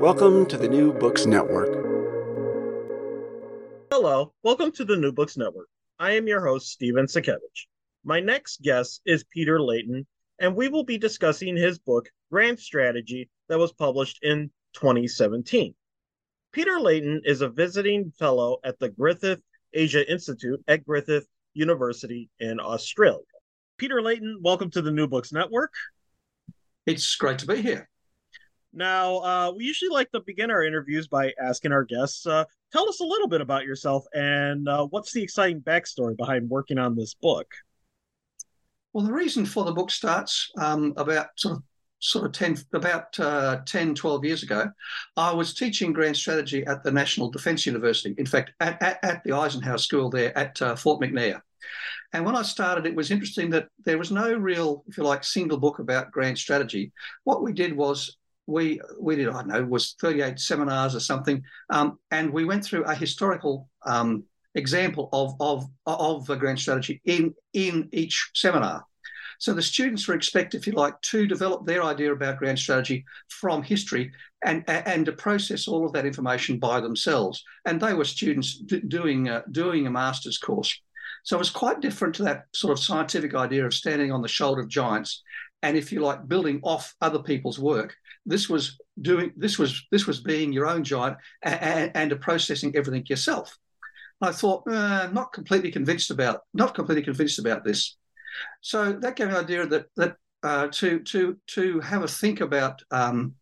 Welcome to the New Books Network. Hello, welcome to the New Books Network. I am your host, Stephen Satkiewicz. My next guest is Peter Layton, and we will be discussing his book, Grand Strategy, that was published in 2017. Peter Layton is a visiting fellow at the Griffith Asia Institute at Griffith University in Australia. Peter Layton, welcome to the New Books Network. It's great to be here. Now, uh, we usually like to begin our interviews by asking our guests, uh, tell us a little bit about yourself and uh, what's the exciting backstory behind working on this book? Well, the reason for the book starts um, about sort of sort of 10 about uh, 10 12 years ago i was teaching grand strategy at the national defence university in fact at, at, at the eisenhower school there at uh, fort mcnair and when I started, it was interesting that there was no real, if you like, single book about grand strategy. What we did was we we did I don't know was 38 seminars or something, um, and we went through a historical um, example of of of a grand strategy in in each seminar. So the students were expected, if you like, to develop their idea about grand strategy from history and and to process all of that information by themselves. And they were students d- doing uh, doing a master's course. So it was quite different to that sort of scientific idea of standing on the shoulder of giants and if you like building off other people's work this was doing this was this was being your own giant and, and processing everything yourself. I thought uh, not completely convinced about not completely convinced about this. So that gave me an idea that that uh, to to to have a think about um,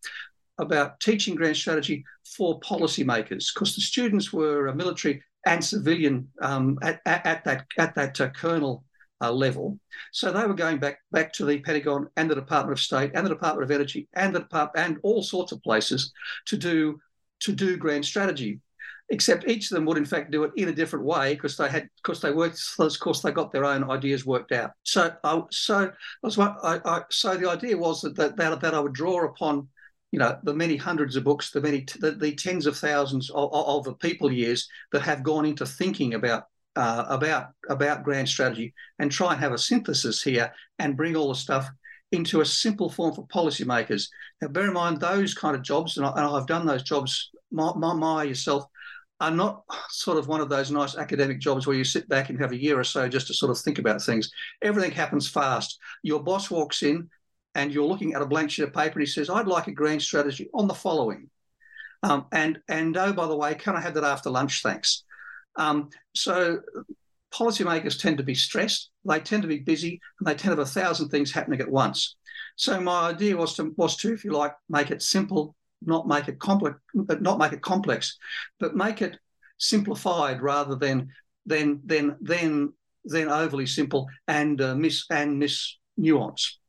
about teaching grand strategy for policymakers because the students were military and civilian um, at, at, at, that at that uh, colonel uh, level. So they were going back back to the Pentagon and the Department of State and the Department of Energy and the Department and all sorts of places to do to do grand strategy. Except each of them would in fact do it in a different way because they had because they worked of course they got their own ideas worked out. So I so I, I, so the idea was that, that that that I would draw upon you know the many hundreds of books, the many the, the tens of thousands of, of, the people years that have gone into thinking about uh, about about grand strategy and try and have a synthesis here and bring all the stuff into a simple form for policymakers. Now, bear in mind those kind of jobs, and, I, have done those jobs. My, my, my, yourself are not sort of one of those nice academic jobs where you sit back and have a year or so just to sort of think about things. Everything happens fast. Your boss walks in and you're looking at a blank sheet of paper and he says, "I'd like a grand strategy on the following." Um, and and oh, by the way, can I have that after lunch? Thanks. Um, so policymakers tend to be stressed, they tend to be busy, and they tend to have a thousand things happening at once. So my idea was to was to, if you like, make it simple, not make it complex, but not make it complex, but make it simplified rather than than than than than overly simple and uh, miss and miss nuance.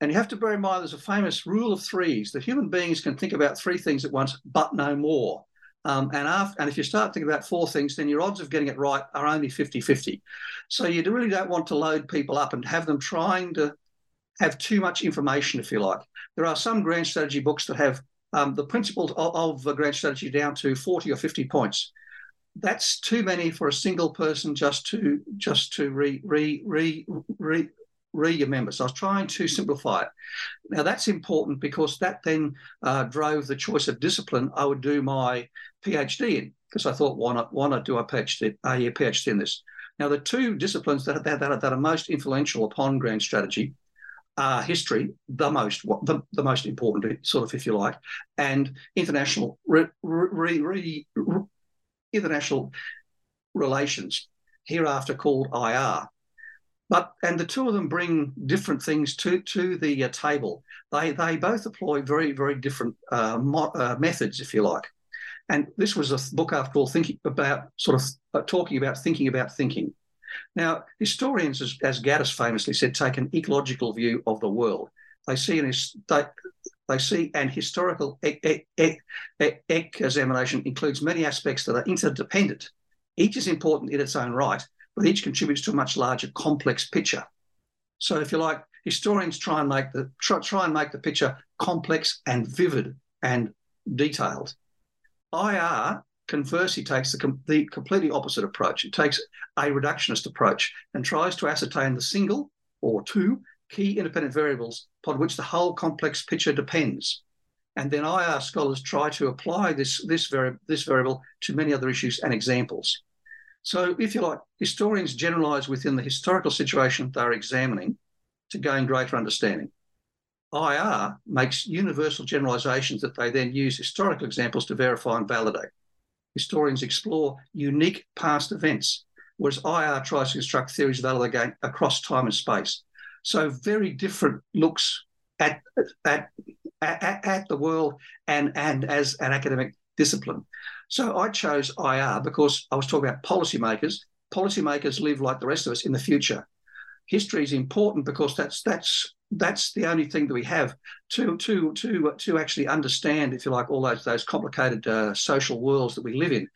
And you have to bear in mind there's a famous rule of threes that human beings can think about three things at once, but no more. Um, and, after, and if you start thinking about four things, then your odds of getting it right are only 50 50. So you really don't want to load people up and have them trying to have too much information, if you like. There are some grand strategy books that have um, the principles of, of the grand strategy down to 40 or 50 points. That's too many for a single person just to just to re re re re read your members. So I was trying to simplify it. Now that's important because that then uh, drove the choice of discipline I would do my PhD in because I thought why not why not do a PhD a PhD in this. Now the two disciplines that, that, that, are, that are most influential upon grand strategy are history, the most the, the most important sort of, if you like, and international re, re, re, international relations, hereafter called IR. But and the two of them bring different things to to the uh, table. They they both employ very very different uh, mo- uh, methods, if you like. And this was a book, after all, thinking about sort of uh, talking about thinking about thinking. Now, historians, as, as Gaddis famously said, take an ecological view of the world. They see an they, they see an historical e- e- e- examination includes many aspects that are interdependent. Each is important in its own right, but each contributes to a much larger, complex picture. So, if you like, historians try and make the try, try and make the picture complex and vivid and detailed. IR conversely takes the, com- the completely opposite approach. It takes a reductionist approach and tries to ascertain the single or two key independent variables upon which the whole complex picture depends. And then IR scholars try to apply this, this, vari- this variable to many other issues and examples. So, if you like, historians generalize within the historical situation they're examining to gain greater understanding. IR makes universal generalizations that they then use historical examples to verify and validate historians explore unique past events, whereas IR tries to construct theories of valid again across time and space. So very different looks at at at, at the world and and as an academic discipline. So I chose IR because I was talking about policymakers. Policymakers live like the rest of us in the future. History is important because that's that's that's the only thing that we have to to to to actually understand, if you like, all those those complicated uh, social worlds that we live in.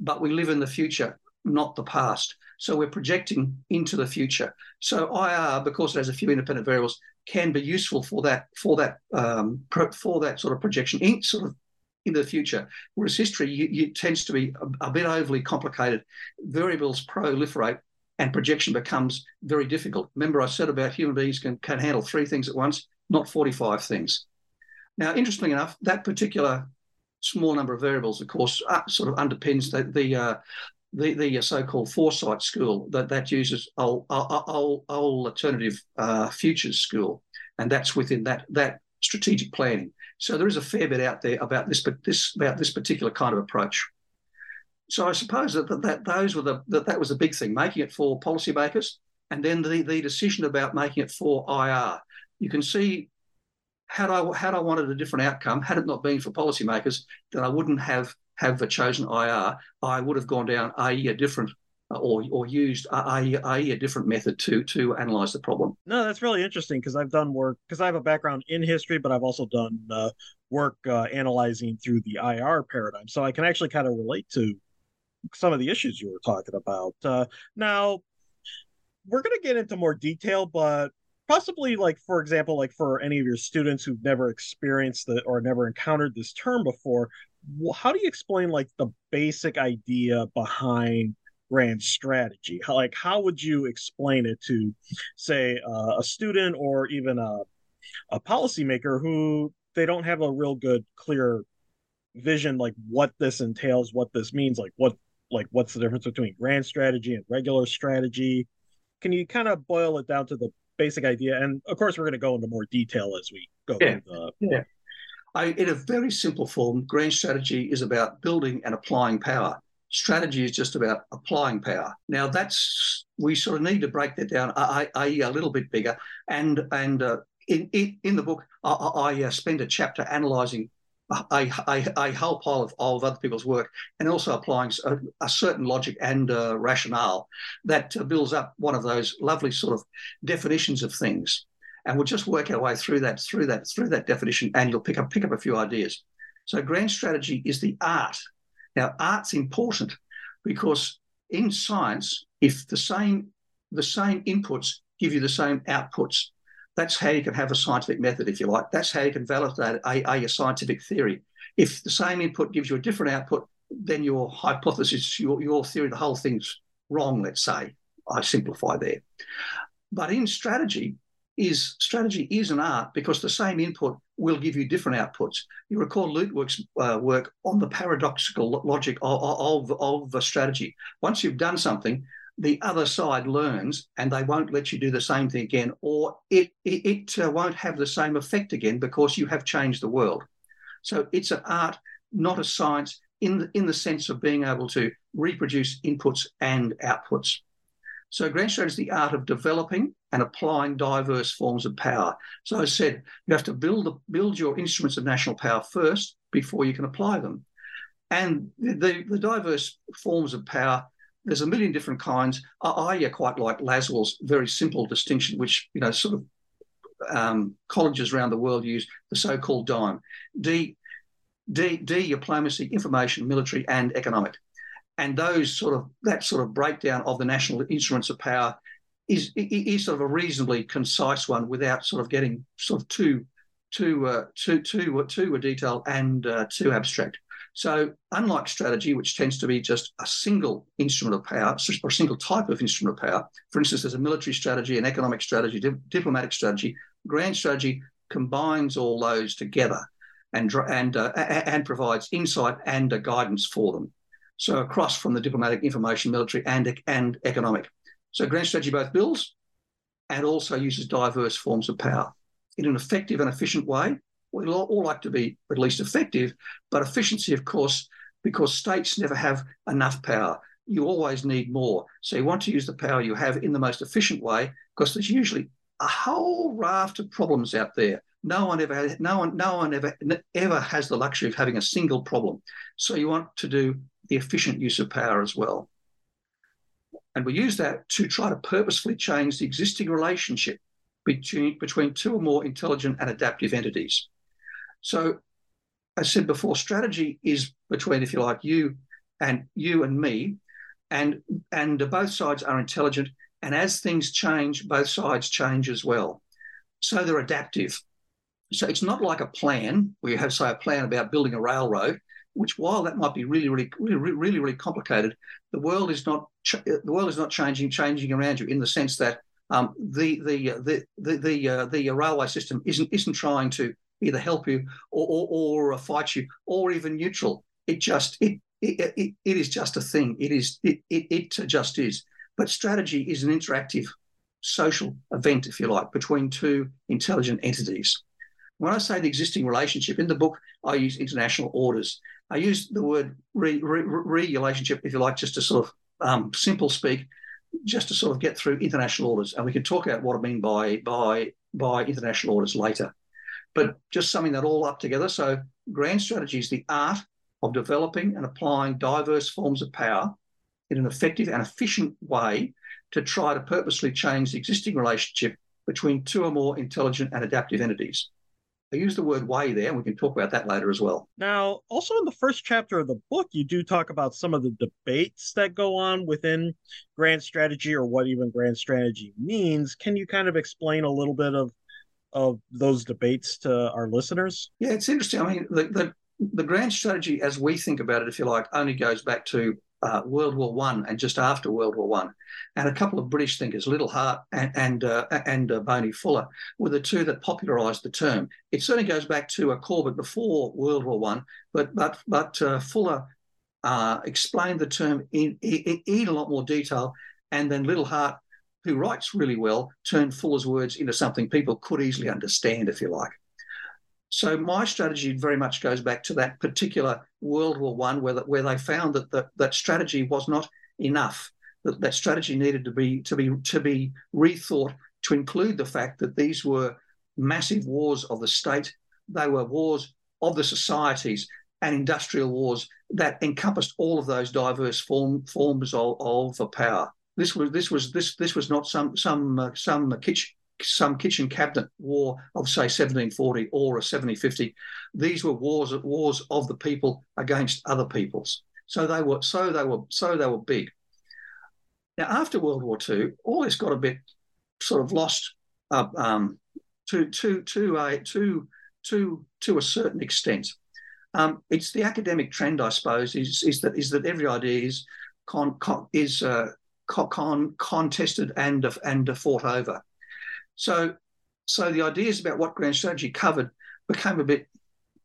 But we live in the future, not the past. So we're projecting into the future. So IR, because it has a few independent variables, can be useful for that for that um, for that sort of projection in sort of into the future. Whereas history you, you tends to be a, a bit overly complicated. Variables proliferate and projection becomes very difficult. Remember, I said about human beings can, can handle three things at once, not 45 things. Now, interestingly enough, that particular small number of variables, of course, uh, sort of underpins the the, uh, the, the so-called foresight school that that uses old, old alternative uh, futures school, and that's within that that strategic planning. So there is a fair bit out there about this, but this about this particular kind of approach so I suppose that, that, that those were the that, that was the big thing, making it for policymakers, and then the, the decision about making it for IR. You can see had I had I wanted a different outcome, had it not been for policymakers, then I wouldn't have have chosen IR. I would have gone down a, a different or or used a, a, a different method to to analyze the problem. No, that's really interesting because I've done work because I have a background in history, but I've also done uh, work uh, analyzing through the IR paradigm, so I can actually kind of relate to some of the issues you were talking about. Uh, now, we're going to get into more detail, but possibly, like for example, like for any of your students who've never experienced it or never encountered this term before, how do you explain like the basic idea behind grand strategy? How, like how would you explain it to, say, uh, a student or even a a policymaker who they don't have a real good clear vision like what this entails what this means like what like what's the difference between grand strategy and regular strategy? Can you kind of boil it down to the basic idea? And of course we're going to go into more detail as we go yeah. the yeah. I, in a very simple form grand strategy is about building and applying power. Strategy is just about applying power. Now that's we sort of need to break that down a, a, a little bit bigger. And and uh, in, in, in the book i, I uh, spend a chapter analyzing a, a, a, whole pile of, of other people's work and also applying a, a certain logic and uh, rationale that uh, builds up one of those lovely sort of definitions of things. And we'll just work our way through that, through that, through that definition, and you'll pick up pick up a few ideas. So grand strategy is the art. Now, art's important because in science, if the same the same inputs give you the same outputs, that's how you can have a scientific method, if you like. That's how you can validate a, a, a scientific theory. If the same input gives you a different output, then your hypothesis, your, your theory, the whole thing's wrong, let's say. I simplify there. But in strategy, is strategy is an art because the same input will give you different outputs. You recall Luttwak's uh, work on the paradoxical logic of, of, of a strategy. Once you've done something, the other side learns and they won't let you do the same thing again, or it, it, it uh, won't have the same effect again because you have changed the world. So it's an art, not a science, in the, in the sense of being able to reproduce inputs and outputs. So grand strategy is the art of developing and applying diverse forms of power. So I said you have to build build your instruments of national power first before you can apply them. And the, the diverse forms of power, there's a million different kinds. I, I quite like Lasswell's very simple distinction, which you know sort of um, colleges around the world use the so-called DIME. D, D, D, diplomacy, information, military, and economic and those sort of that sort of breakdown of the national instruments of power is is sort of a reasonably concise one without sort of getting sort of too too uh, too too too detailed and uh, too abstract. So, unlike strategy, which tends to be just a single instrument of power or a single type of instrument of power, for instance, there's a military strategy, an economic strategy, di- diplomatic strategy. Grand strategy combines all those together and and uh, and provides insight and guidance for them. So across from the diplomatic, information, military, and, and economic. So grand strategy both builds and also uses diverse forms of power in an effective and efficient way. We all, like to be at least effective, but efficiency, of course, because states never have enough power. You always need more. So you want to use the power you have in the most efficient way because there's usually a whole raft of problems out there. No one ever, no one, no one ever, ever has the luxury of having a single problem. So you want to do the efficient use of power as well. And we use that to try to purposefully change the existing relationship between, between two or more intelligent and adaptive entities. So, I said before, strategy is between, if you like, you and you and me, and and both sides are intelligent. And as things change, both sides change as well. So they're adaptive. So it's not like a plan. where you have, say, a plan about building a railroad which while that might be really, really, really, really, really complicated, the world is not the world is not changing, changing around you in the sense that um, the the the the the, uh, the railway system isn't isn't trying to either help you or, or, or fight you or even neutral. It just it it, it, it is just a thing. It is it, it it just is. But strategy is an interactive social event, if you like, between two intelligent entities. When I say the existing relationship in the book, I use international orders. I use the word re, re, re relationship, if you like, just to sort of um, simple speak, just to sort of get through international orders. And we can talk about what I mean by by by international orders later. But just summing that all up together. So grand strategy is the art of developing and applying diverse forms of power in an effective and efficient way to try to purposely change the existing relationship between two or more intelligent and adaptive entities. I use the word way there, and we can talk about that later as well. Now, also in the first chapter of the book, you do talk about some of the debates that go on within grand strategy or what even grand strategy means. Can you kind of explain a little bit of of those debates to our listeners? Yeah, it's interesting. I mean, the, the, the grand strategy, as we think about it, if you like, only goes back to uh, World War One and just after World War One, and a couple of British thinkers, Liddell Hart and and, uh, and uh, Boney Fuller, were the two that popularised the term. It certainly goes back to a Corbett before World War One, but but but uh, Fuller uh, explained the term in, in, in a lot more detail, and then Liddell Hart, who writes really well, turned Fuller's words into something people could easily understand, if you like. So my strategy very much goes back to that particular World War One, where, where they found that the, that strategy was not enough. That, that strategy needed to be to be to be rethought to include the fact that these were massive wars of the state. They were wars of the societies and industrial wars that encompassed all of those diverse form, forms of, of power. This was this was this this was not some some uh, some kitchen some kitchen cabinet war of say 1740 or a 1750 these were wars wars of the people against other peoples. So they were so they were so they were big. Now after world war ii all this got a bit sort of lost uh, um, to to to a to to to a certain extent. Um, it's the academic trend i suppose is is that is that every idea is con, con is uh, con, contested and and fought over so, so the ideas about what grand strategy covered became a bit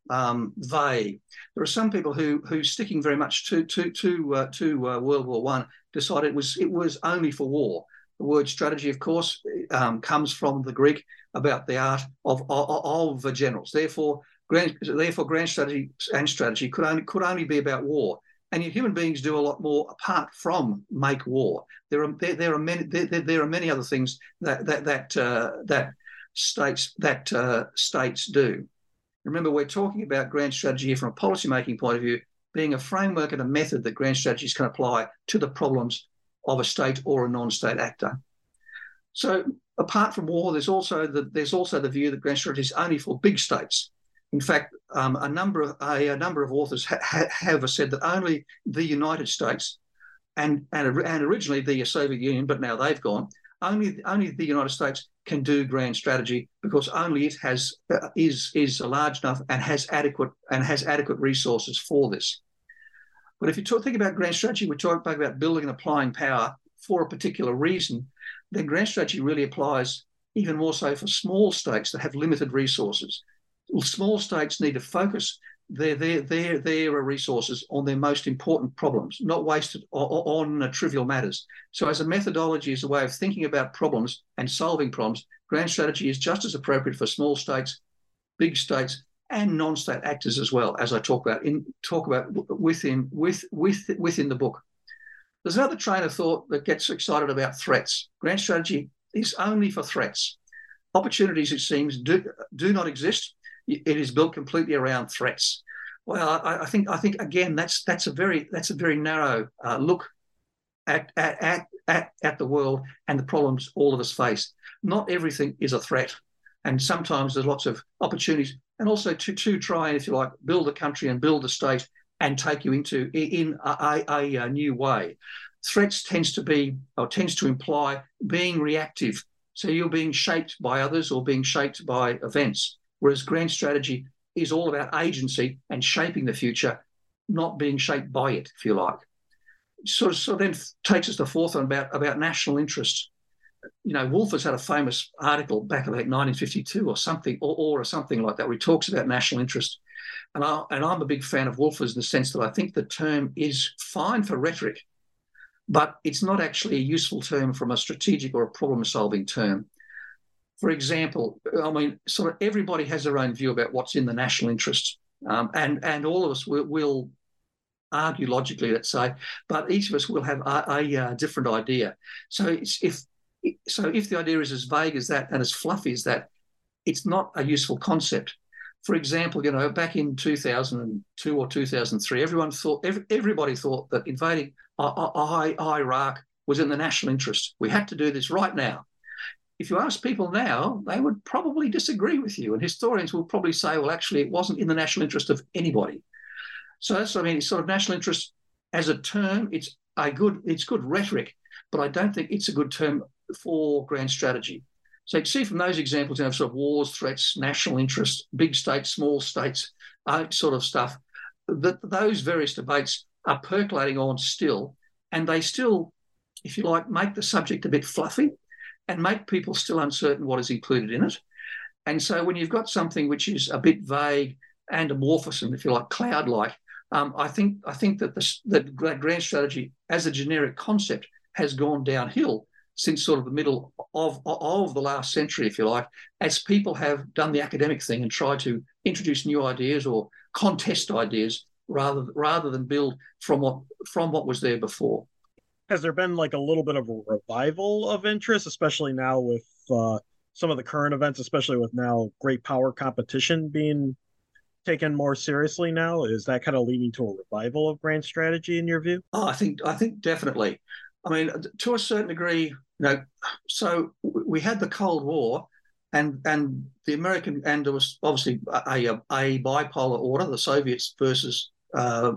um, vague. There are some people who who sticking very much to to to uh, to uh, World War One decided it was it was only for war. The word strategy, of course, um, comes from the Greek about the art of of, of generals. Therefore, grand, therefore, grand strategy and strategy could only could only be about war. And yet, human beings do a lot more apart from make war. There are there, there are many there, there, are many other things that that that uh, that states that uh, states do. Remember, we're talking about grand strategy here from a policy making point of view, being a framework and a method that grand strategies can apply to the problems of a state or a non-state actor. So, apart from war, there's also the there's also the view that grand strategy is only for big states. In fact, um, a number of a, a number of authors ha, ha, have said that only the United States and, and and originally the Soviet Union, but now they've gone. Only only the United States can do grand strategy because only it has uh, is is large enough and has adequate and has adequate resources for this. But if you talk, think about grand strategy, we talk about building and applying power for a particular reason. Then grand strategy really applies even more so for small states that have limited resources small states need to focus their their their their resources on their most important problems, not wasted on, on trivial matters. So, as a methodology, as a way of thinking about problems and solving problems, grand strategy is just as appropriate for small states, big states, and non-state actors as well, as I talk about in talk about within with with within the book. There's another train of thought that gets excited about threats. Grand strategy is only for threats. Opportunities, it seems, do, do not exist it is built completely around threats. Well, I, I think I think again that's that's a very that's a very narrow uh, look at, at at at the world and the problems all of us face. Not everything is a threat, and sometimes there's lots of opportunities, and also to to try, and if you like, build a country and build a state and take you into in a, a, a new way. Threats tends to be or tends to imply being reactive. So you're being shaped by others or being shaped by events. Whereas grand strategy is all about agency and shaping the future, not being shaped by it, if you like. So, so then takes us to fourth one about, about national interest. You know, Wolfers had a famous article back about 1952 or something, or, or something like that, where he talks about national interest. And, I, and I'm a big fan of Wolfers in the sense that I think the term is fine for rhetoric, but it's not actually a useful term from a strategic or a problem solving term for example, I mean, sort of everybody has their own view about what's in the national interest, um, and and all of us will, will, argue logically, let's say, but each of us will have a, a, a uh, different idea. So if so, if the idea is as vague as that and as fluffy as that, it's not a useful concept. For example, you know, back in 2002 or 2003, everyone thought, every, everybody thought that invading Iraq was in the national interest. We had to do this right now if you ask people now, they would probably disagree with you. And historians will probably say, well, actually, it wasn't in the national interest of anybody. So that's, I mean, it's sort of national interest as a term, it's a good, it's good rhetoric, but I don't think it's a good term for grand strategy. So you see from those examples, you know, sort of wars, threats, national interest, big states, small states, uh, sort of stuff, that those various debates are percolating on still, and they still, if you like, make the subject a bit fluffy and make people still uncertain what is included in it. And so when you've got something which is a bit vague and amorphous and if you like cloud-like, um, I think I think that the that grand strategy as a generic concept has gone downhill since sort of the middle of, of the last century, if you like, as people have done the academic thing and tried to introduce new ideas or contest ideas rather rather than build from what from what was there before has there been like a little bit of a revival of interest, especially now with uh, some of the current events, especially with now great power competition being taken more seriously now? Is that kind of leading to a revival of grand strategy in your view? Oh, I think I think definitely. I mean, to a certain degree, you know, so we had the Cold War, and and the American and there was obviously a, a, a bipolar order, the Soviets versus uh,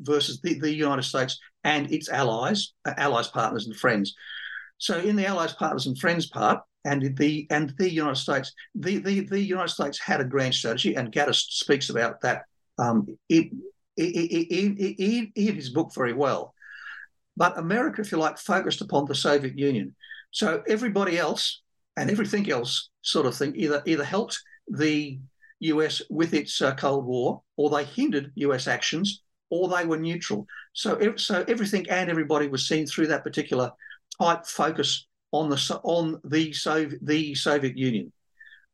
versus the, the United States and its allies, uh, allies, partners, and friends. So, in the allies, partners, and friends part, and the and the United States, the the, the United States had a grand strategy, and Gaddis speaks about that um, in, in, in, in his book very well. But America, if you like, focused upon the Soviet Union. So everybody else and everything else, sort of thing, either either helped the US with its uh, Cold War, or they hindered US actions, or they were neutral. So, so everything and everybody was seen through that particular tight focus on the on the Soviet, the Soviet Union.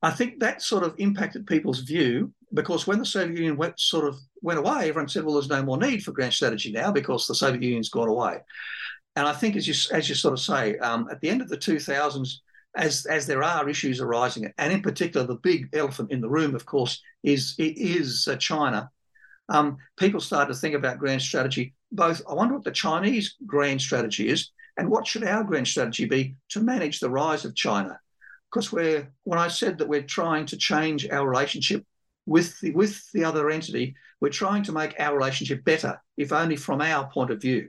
I think that sort of impacted people's view because when the Soviet Union went sort of went away, everyone said, "Well, there's no more need for grand strategy now because the Soviet Union's gone away." And I think, as you as you sort of say, um, at the end of the 2000s, as as there are issues arising, and in particular, the big elephant in the room, of course, is is uh, China. Um, people start to think about grand strategy. Both, I wonder what the Chinese grand strategy is, and what should our grand strategy be to manage the rise of China? Because we're when I said that we're trying to change our relationship with the with the other entity, we're trying to make our relationship better, if only from our point of view.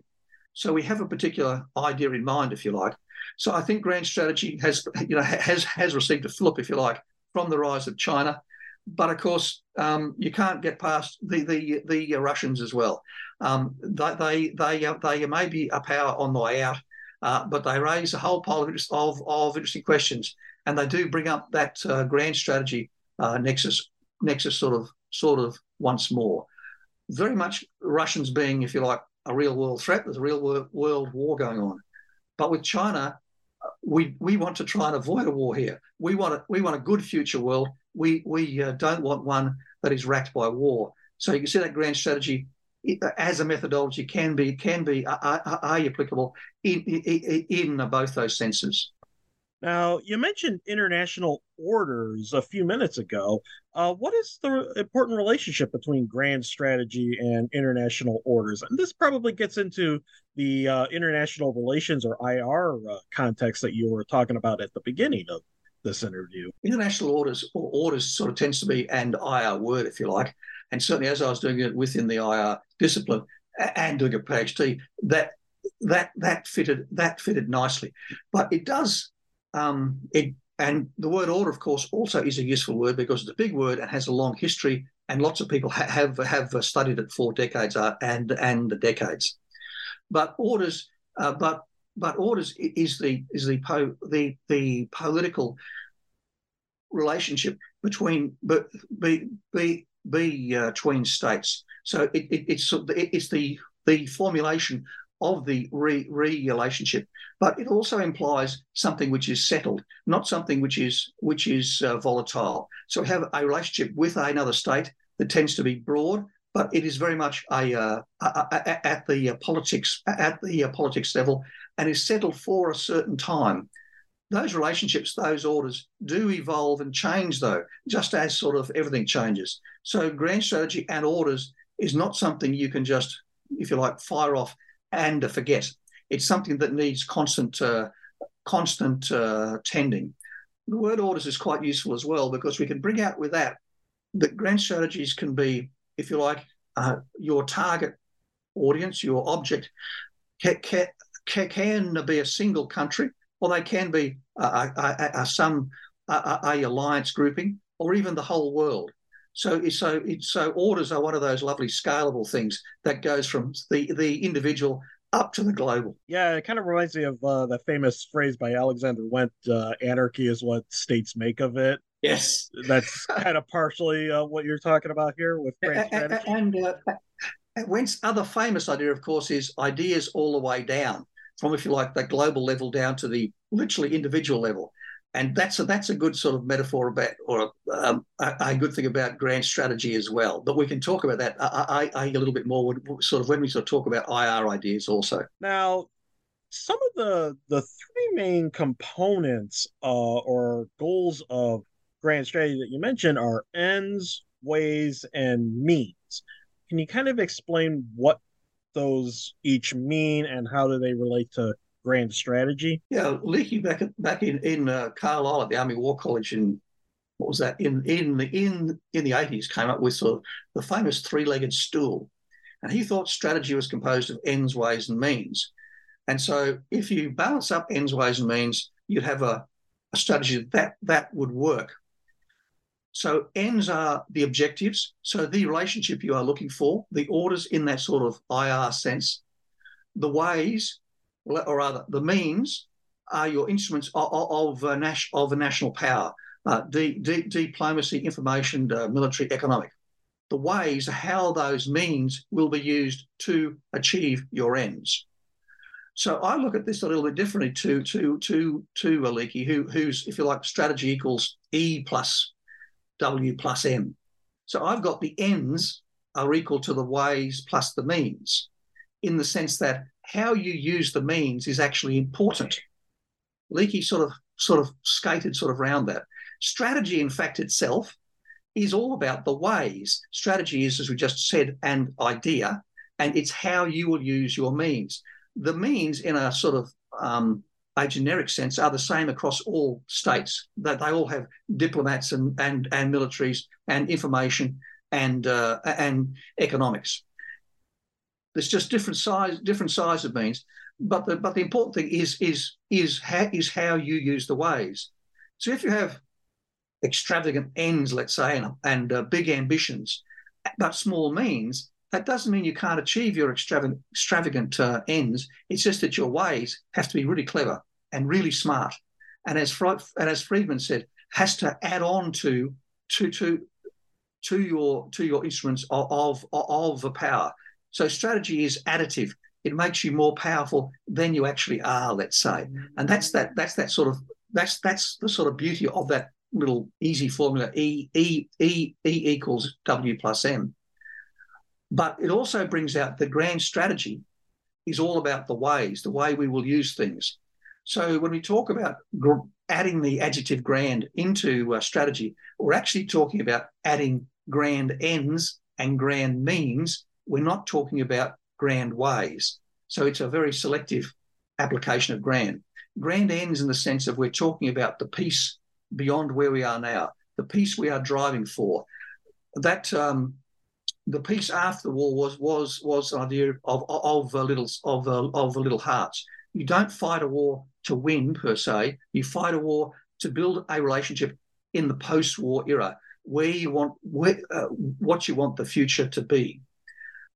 So we have a particular idea in mind, if you like. So I think grand strategy has, you know, has has received a flip, if you like, from the rise of China. But of course, um, you can't get past the the the Russians as well. Um, they they they, they may be a power on the way out, uh, but they raise a whole pile of, of, interesting questions, and they do bring up that uh, grand strategy uh, nexus nexus sort of sort of once more. Very much Russians being, if you like, a real world threat. There's a real world, world war going on. But with China, we we want to try and avoid a war here. We want a, we want a good future world. We we uh, don't want one that is racked by war. So you can see that grand strategy as a methodology can be can be are, uh, uh, are applicable in, in in both those senses. Now, you mentioned international orders a few minutes ago. Uh, what is the important relationship between grand strategy and international orders? And this probably gets into the uh, international relations or IR uh, context that you were talking about at the beginning of this interview. International orders or orders sort of tends to be an IR word, if you like. And certainly, as I was doing it within the IR discipline and doing a PhD, that that that fitted that fitted nicely. But it does um, it, and the word order, of course, also is a useful word because it's a big word and has a long history, and lots of people ha- have have studied it for decades uh, and and decades. But orders, uh, but but orders is the is the po- the the political relationship between be be be uh, between states. So it, it, it's it's the the formulation of the re, re relationship, but it also implies something which is settled, not something which is which is uh, volatile. So have a relationship with another state that tends to be broad, but it is very much a, uh, a, a at the uh, politics at the uh, politics level and is settled for a certain time. Those relationships, those orders do evolve and change, though, just as sort of everything changes. So, grand strategy and orders is not something you can just, if you like, fire off and forget. It's something that needs constant, uh, constant uh, tending. The word orders is quite useful as well because we can bring out with that that grand strategies can be, if you like, uh, your target audience, your object can, be a single country, or they can be some a alliance grouping, or even the whole world. So, so, so orders are one of those lovely scalable things that goes from the, the individual up to the global. Yeah, it kind of reminds me of uh, the famous phrase by Alexander Wendt: uh, "Anarchy is what states make of it." Yes, that's kind of partially uh, what you're talking about here with strategy. And, and uh, Wendt's other famous idea, of course, is ideas all the way down, from if you like the global level down to the literally individual level and that's a that's a good sort of metaphor about or um, a, a, good thing about grand strategy as well. But we can talk about that I, I, a little bit more sort of when we sort of talk about IR ideas also. Now, some of the the three main components uh, or goals of grand strategy that you mentioned are ends, ways, and means. Can you kind of explain what those each mean and how do they relate to grand strategy. Yeah, Lykke back back in in uh, Carlisle at the Army War College in what was that in in the in in the eighties came up with sort of the famous three legged stool, and he thought strategy was composed of ends, ways, and means. And so, if you balance up ends, ways, and means, you'd have a, a strategy that that would work. So ends are the objectives. So the relationship you are looking for, the orders in that sort of IR sense, the ways or rather, the means are your instruments of, of, a, of national power. uh, diplomacy, information, uh, military, economic. The ways how those means will be used to achieve your ends. So I look at this a little bit differently to to to to Lykke, who who's if you like, strategy equals E plus W plus M. So I've got the ends are equal to the ways plus the means, in the sense that how you use the means is actually important. Lykke sort of sort of skated sort of around that. Strategy, in fact, itself is all about the ways. Strategy is, as we just said, an idea, and it's how you will use your means. The means, in a sort of um, a generic sense, are the same across all states. That they all have diplomats and and and militaries and information and uh, and economics. There's just different size different size of means, but the but the important thing is is is how is how you use the ways. So if you have extravagant ends, let's say, and, and uh, big ambitions, but small means, that doesn't mean you can't achieve your extravagant, extravagant uh, ends. It's just that your ways have to be really clever and really smart. And as and as Freedman said, has to add on to to to to your to your instruments of of, of the power. So strategy is additive. It makes you more powerful than you actually are. Let's say, and that's that that's that sort of that's that's the sort of beauty of that little easy formula E E E E equals W plus M. But it also brings out the grand strategy is all about the ways, the way we will use things. So when we talk about gr- adding the adjective grand into uh, strategy, we're actually talking about adding grand ends and grand means. We're not talking about grand ways. So it's a very selective application of grand. Grand ends in the sense of we're talking about the peace beyond where we are now, the peace we are driving for. That um, the peace after the war was was was an idea of of, of little of of Liddell Hart's. You don't fight a war to win per se. You fight a war to build a relationship in the post-war era where you want where, uh, what you want the future to be.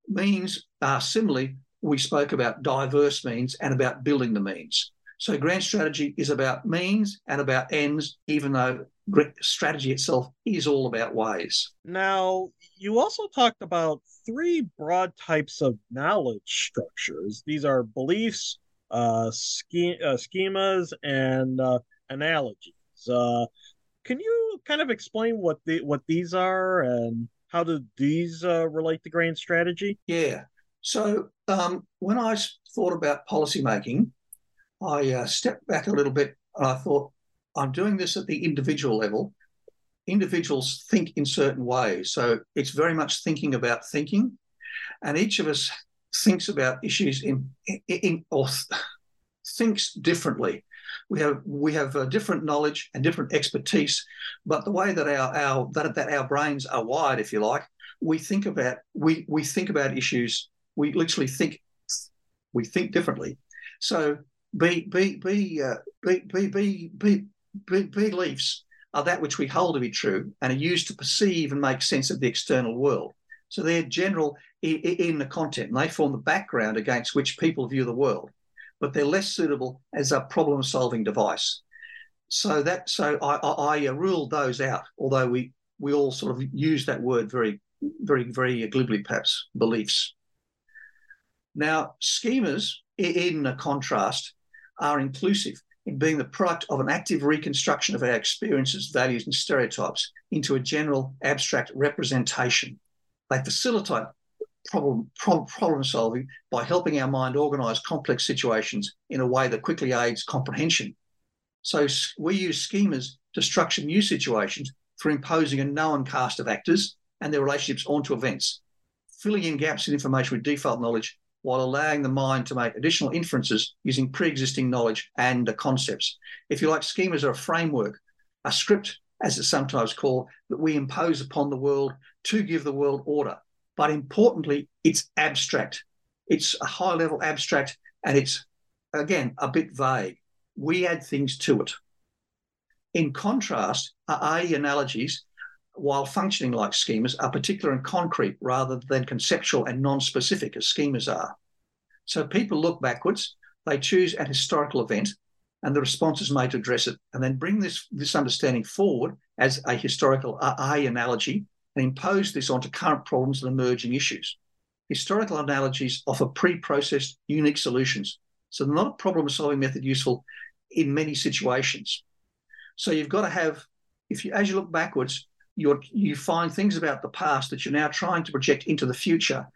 Means uh, similarly, we spoke about diverse means and about building the means. So grand strategy is about means and about ends, even though strategy itself is all about ways. Now, you also talked about three broad types of knowledge structures. These are beliefs, uh, sch- uh schemas, and uh, analogies. Uh, can you kind of explain what the what these are and how do these uh, relate to grand strategy? Yeah. So um, when I thought about policymaking, I uh, stepped back a little bit and I thought, I'm doing this at the individual level. Individuals think in certain ways. So it's very much thinking about thinking. And each of us thinks about issues in, in, in or th- thinks differently. We have we have uh, different knowledge and different expertise, but the way that our our that, that our brains are wired, if you like, we think about we we think about issues. We literally think we think differently. So be, be, be, uh, be, be, be, be, be, beliefs are that which we hold to be true and are used to perceive and make sense of the external world. So they're general in the content and they form the background against which people view the world, but they're less suitable as a problem solving device. So that so I, I, I uh, ruled those out, although we we all sort of use that word very very very glibly, perhaps beliefs. Now schemas, in contrast, are inclusive in being the product of an active reconstruction of our experiences, values, and stereotypes into a general abstract representation. They facilitate problem, problem, problem solving by helping our mind organize complex situations in a way that quickly aids comprehension. So we use schemas to structure new situations through imposing a known cast of actors and their relationships onto events, filling in gaps in information with default knowledge while allowing the mind to make additional inferences using pre-existing knowledge and concepts. If you like, schemas are a framework, a script, as it's sometimes called, that we impose upon the world to give the world order. But importantly, it's abstract. It's a high level abstract and it's, again, a bit vague. We add things to it. In contrast, AI analogies, while functioning like schemas, are particular and concrete rather than conceptual and non specific as schemas are. So people look backwards, they choose an historical event, and the response is made to address it, and then bring this, this understanding forward as a historical A analogy and impose this onto current problems and emerging issues. Historical analogies offer pre-processed, unique solutions. So they're not a problem-solving method useful in many situations. So you've got to have, if you as you look backwards, you you find things about the past that you're now trying to project into the future.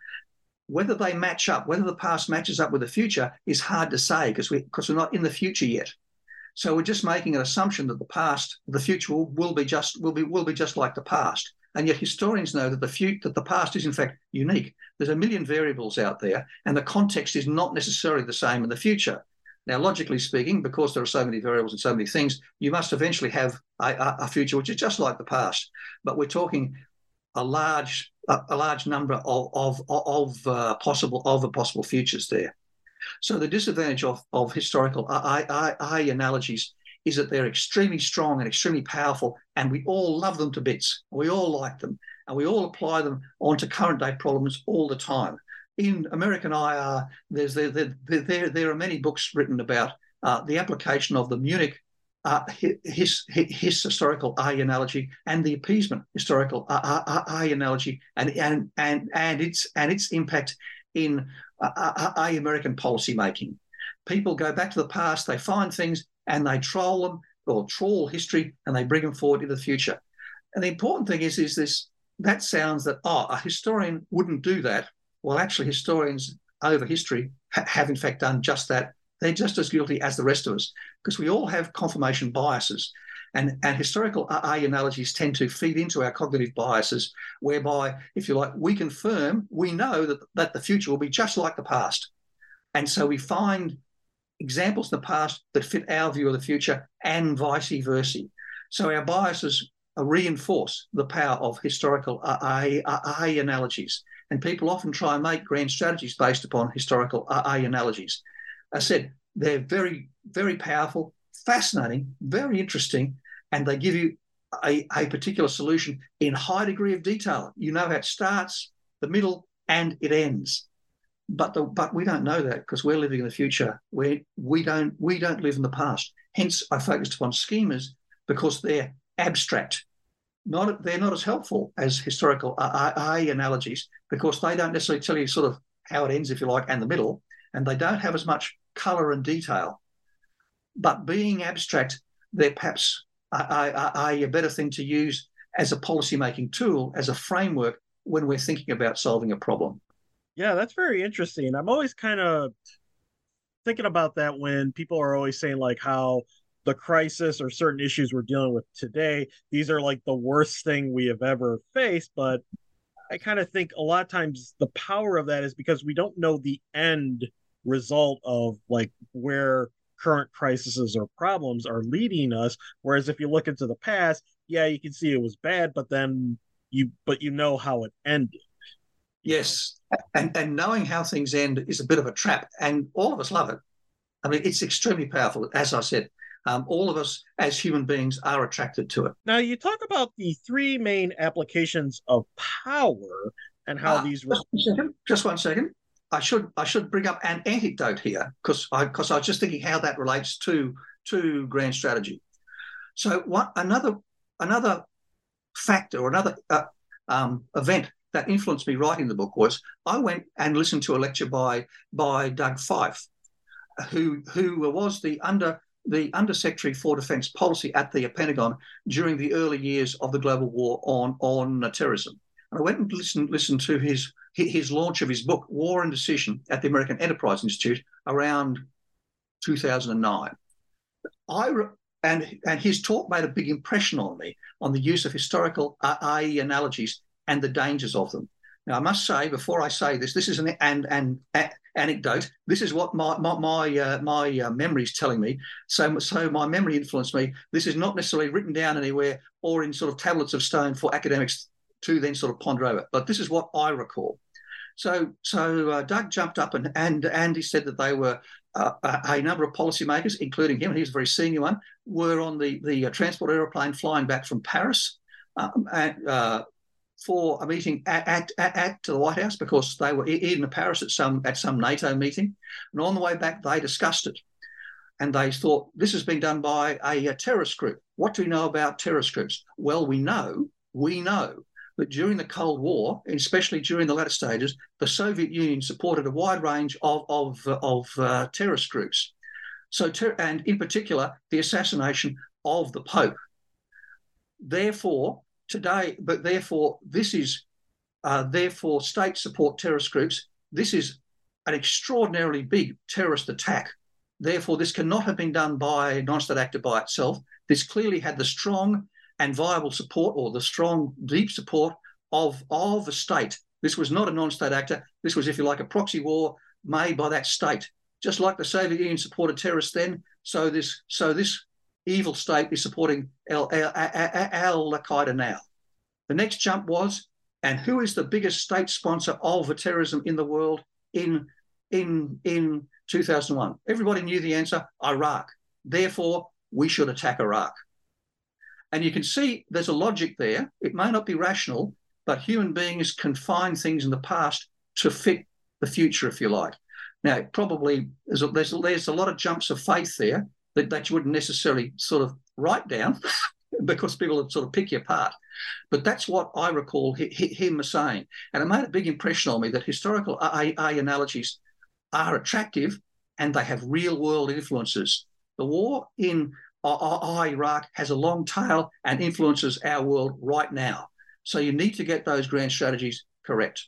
Whether they match up, whether the past matches up with the future, is hard to say because we because we're not in the future yet. So we're just making an assumption that the past, the future will, will be just will be will be just like the past. And yet historians know that the future, that the past is in fact unique. There's a million variables out there, and the context is not necessarily the same in the future. Now, logically speaking, because there are so many variables and so many things, you must eventually have a, a future which is just like the past. But we're talking a large a, a large number of of, of uh, possible of possible futures there. So the disadvantage of, of historical I, I, I analogies is that they're extremely strong and extremely powerful, and we all love them to bits. We all like them, and we all apply them onto current day problems all the time in American IR, there's there, there, there, there are many books written about uh, the application of the Munich uh, his, his, historical I analogy and the appeasement historical I, I analogy and, and, and, and, its, and its impact in I American policy making. People go back to the past, they find things and they troll them or trawl history and they bring them forward into the future. And the important thing is, is this that sounds that, oh, a historian wouldn't do that well, actually, historians over history ha- have in fact done just that. They're just as guilty as the rest of us because we all have confirmation biases. And, and historical uh, I analogies tend to feed into our cognitive biases, whereby, if you like, we confirm, we know that, that the future will be just like the past. And so we find examples in the past that fit our view of the future and vice versa. So our biases reinforce the power of historical I, I, I analogies. And people often try and make grand strategies based upon historical uh, I analogies. I said they're very, very powerful, fascinating, very interesting, and they give you a, a particular solution in high degree of detail. You know how it starts, the middle, and it ends. But the, but we don't know that because we're living in the future where we don't we don't live in the past. Hence, I focused upon schemas because they're abstract not they're not as helpful as historical uh, I, I analogies because they don't necessarily tell you sort of how it ends, if you like, and the middle, and they don't have as much color and detail. But being abstract, they're perhaps a, a, a better thing to use as a policy-making tool, as a framework when we're thinking about solving a problem. Yeah, that's very interesting. I'm always kind of thinking about that when people are always saying like how the crisis or certain issues we're dealing with today these are like the worst thing we have ever faced. But i kind of think a lot of times the power of that is because we don't know the end result of like where current crises or problems are leading us. Whereas if you look into the past yeah you can see it was bad but then you but you know how it ended yes and and knowing how things end is a bit of a trap and all of us love it i mean it's extremely powerful as i said um, all of us as human beings are attracted to it. Now, you talk about the three main applications of power and how ah, these. Just one, second, just one second. I should I should bring up an anecdote here because I because I was just thinking how that relates to to grand strategy. So what another another factor or another uh, um, event that influenced me writing the book was I went and listened to a lecture by by Doug Feith, who who was the under the Undersecretary for Defence Policy at the Pentagon during the early years of the global war on, on terrorism. And I went and listened, listened to his, his launch of his book, War and Decision, at the American Enterprise Institute around 2009. I and and his talk made a big impression on me on the use of historical uh, IE analogies and the dangers of them. Now, I must say before I say this, this is an and and anecdote. This is what my my my, uh, my uh, memory is telling me. So so my memory influenced me. This is not necessarily written down anywhere or in sort of tablets of stone for academics to then sort of ponder over. But this is what I recall. So so uh, Doug jumped up and and and he said that they were. Uh, a, number of policymakers, including him, and he was a very senior one, were on the the uh, transport aeroplane flying back from Paris, um, and, uh, for a meeting at, at, at, the White House because they were in Paris at some at some NATO meeting, and on the way back they discussed it. and they thought this has been done by a, a terrorist group. What do we know about terrorist groups? Well, we know, we know that during the Cold War, especially during the latter stages, the Soviet Union supported a wide range of, of, of uh, terrorist groups. So, ter- and in particular, the assassination of the Pope. Therefore, today, but therefore, this is, uh, therefore, states support terrorist groups. This is an extraordinarily big terrorist attack. Therefore, this cannot have been done by a non state actor by itself. This clearly had the strong and viable support or the strong, deep support of, of a state. This was not a non state actor. This was, if you like, a proxy war made by that state. Just like the Soviet Union supported terrorists then, so this, so this evil state is supporting Al, Qaeda now. The next jump was, and who is the biggest state sponsor of terrorism in the world in, in, in 2001? Everybody knew the answer Iraq. Therefore, we should attack Iraq. And you can see there's a logic there. It may not be rational, but human beings can find things in the past to fit the future, if you like. Now, probably there's a, there's a, there's a lot of jumps of faith there that, that you wouldn't necessarily sort of write down because people would sort of pick you apart. But that's what I recall him saying. And it made a big impression on me that historical AI analogies are attractive and they have real world influences. The war in Iraq has a long tail and influences our world right now. So you need to get those grand strategies correct.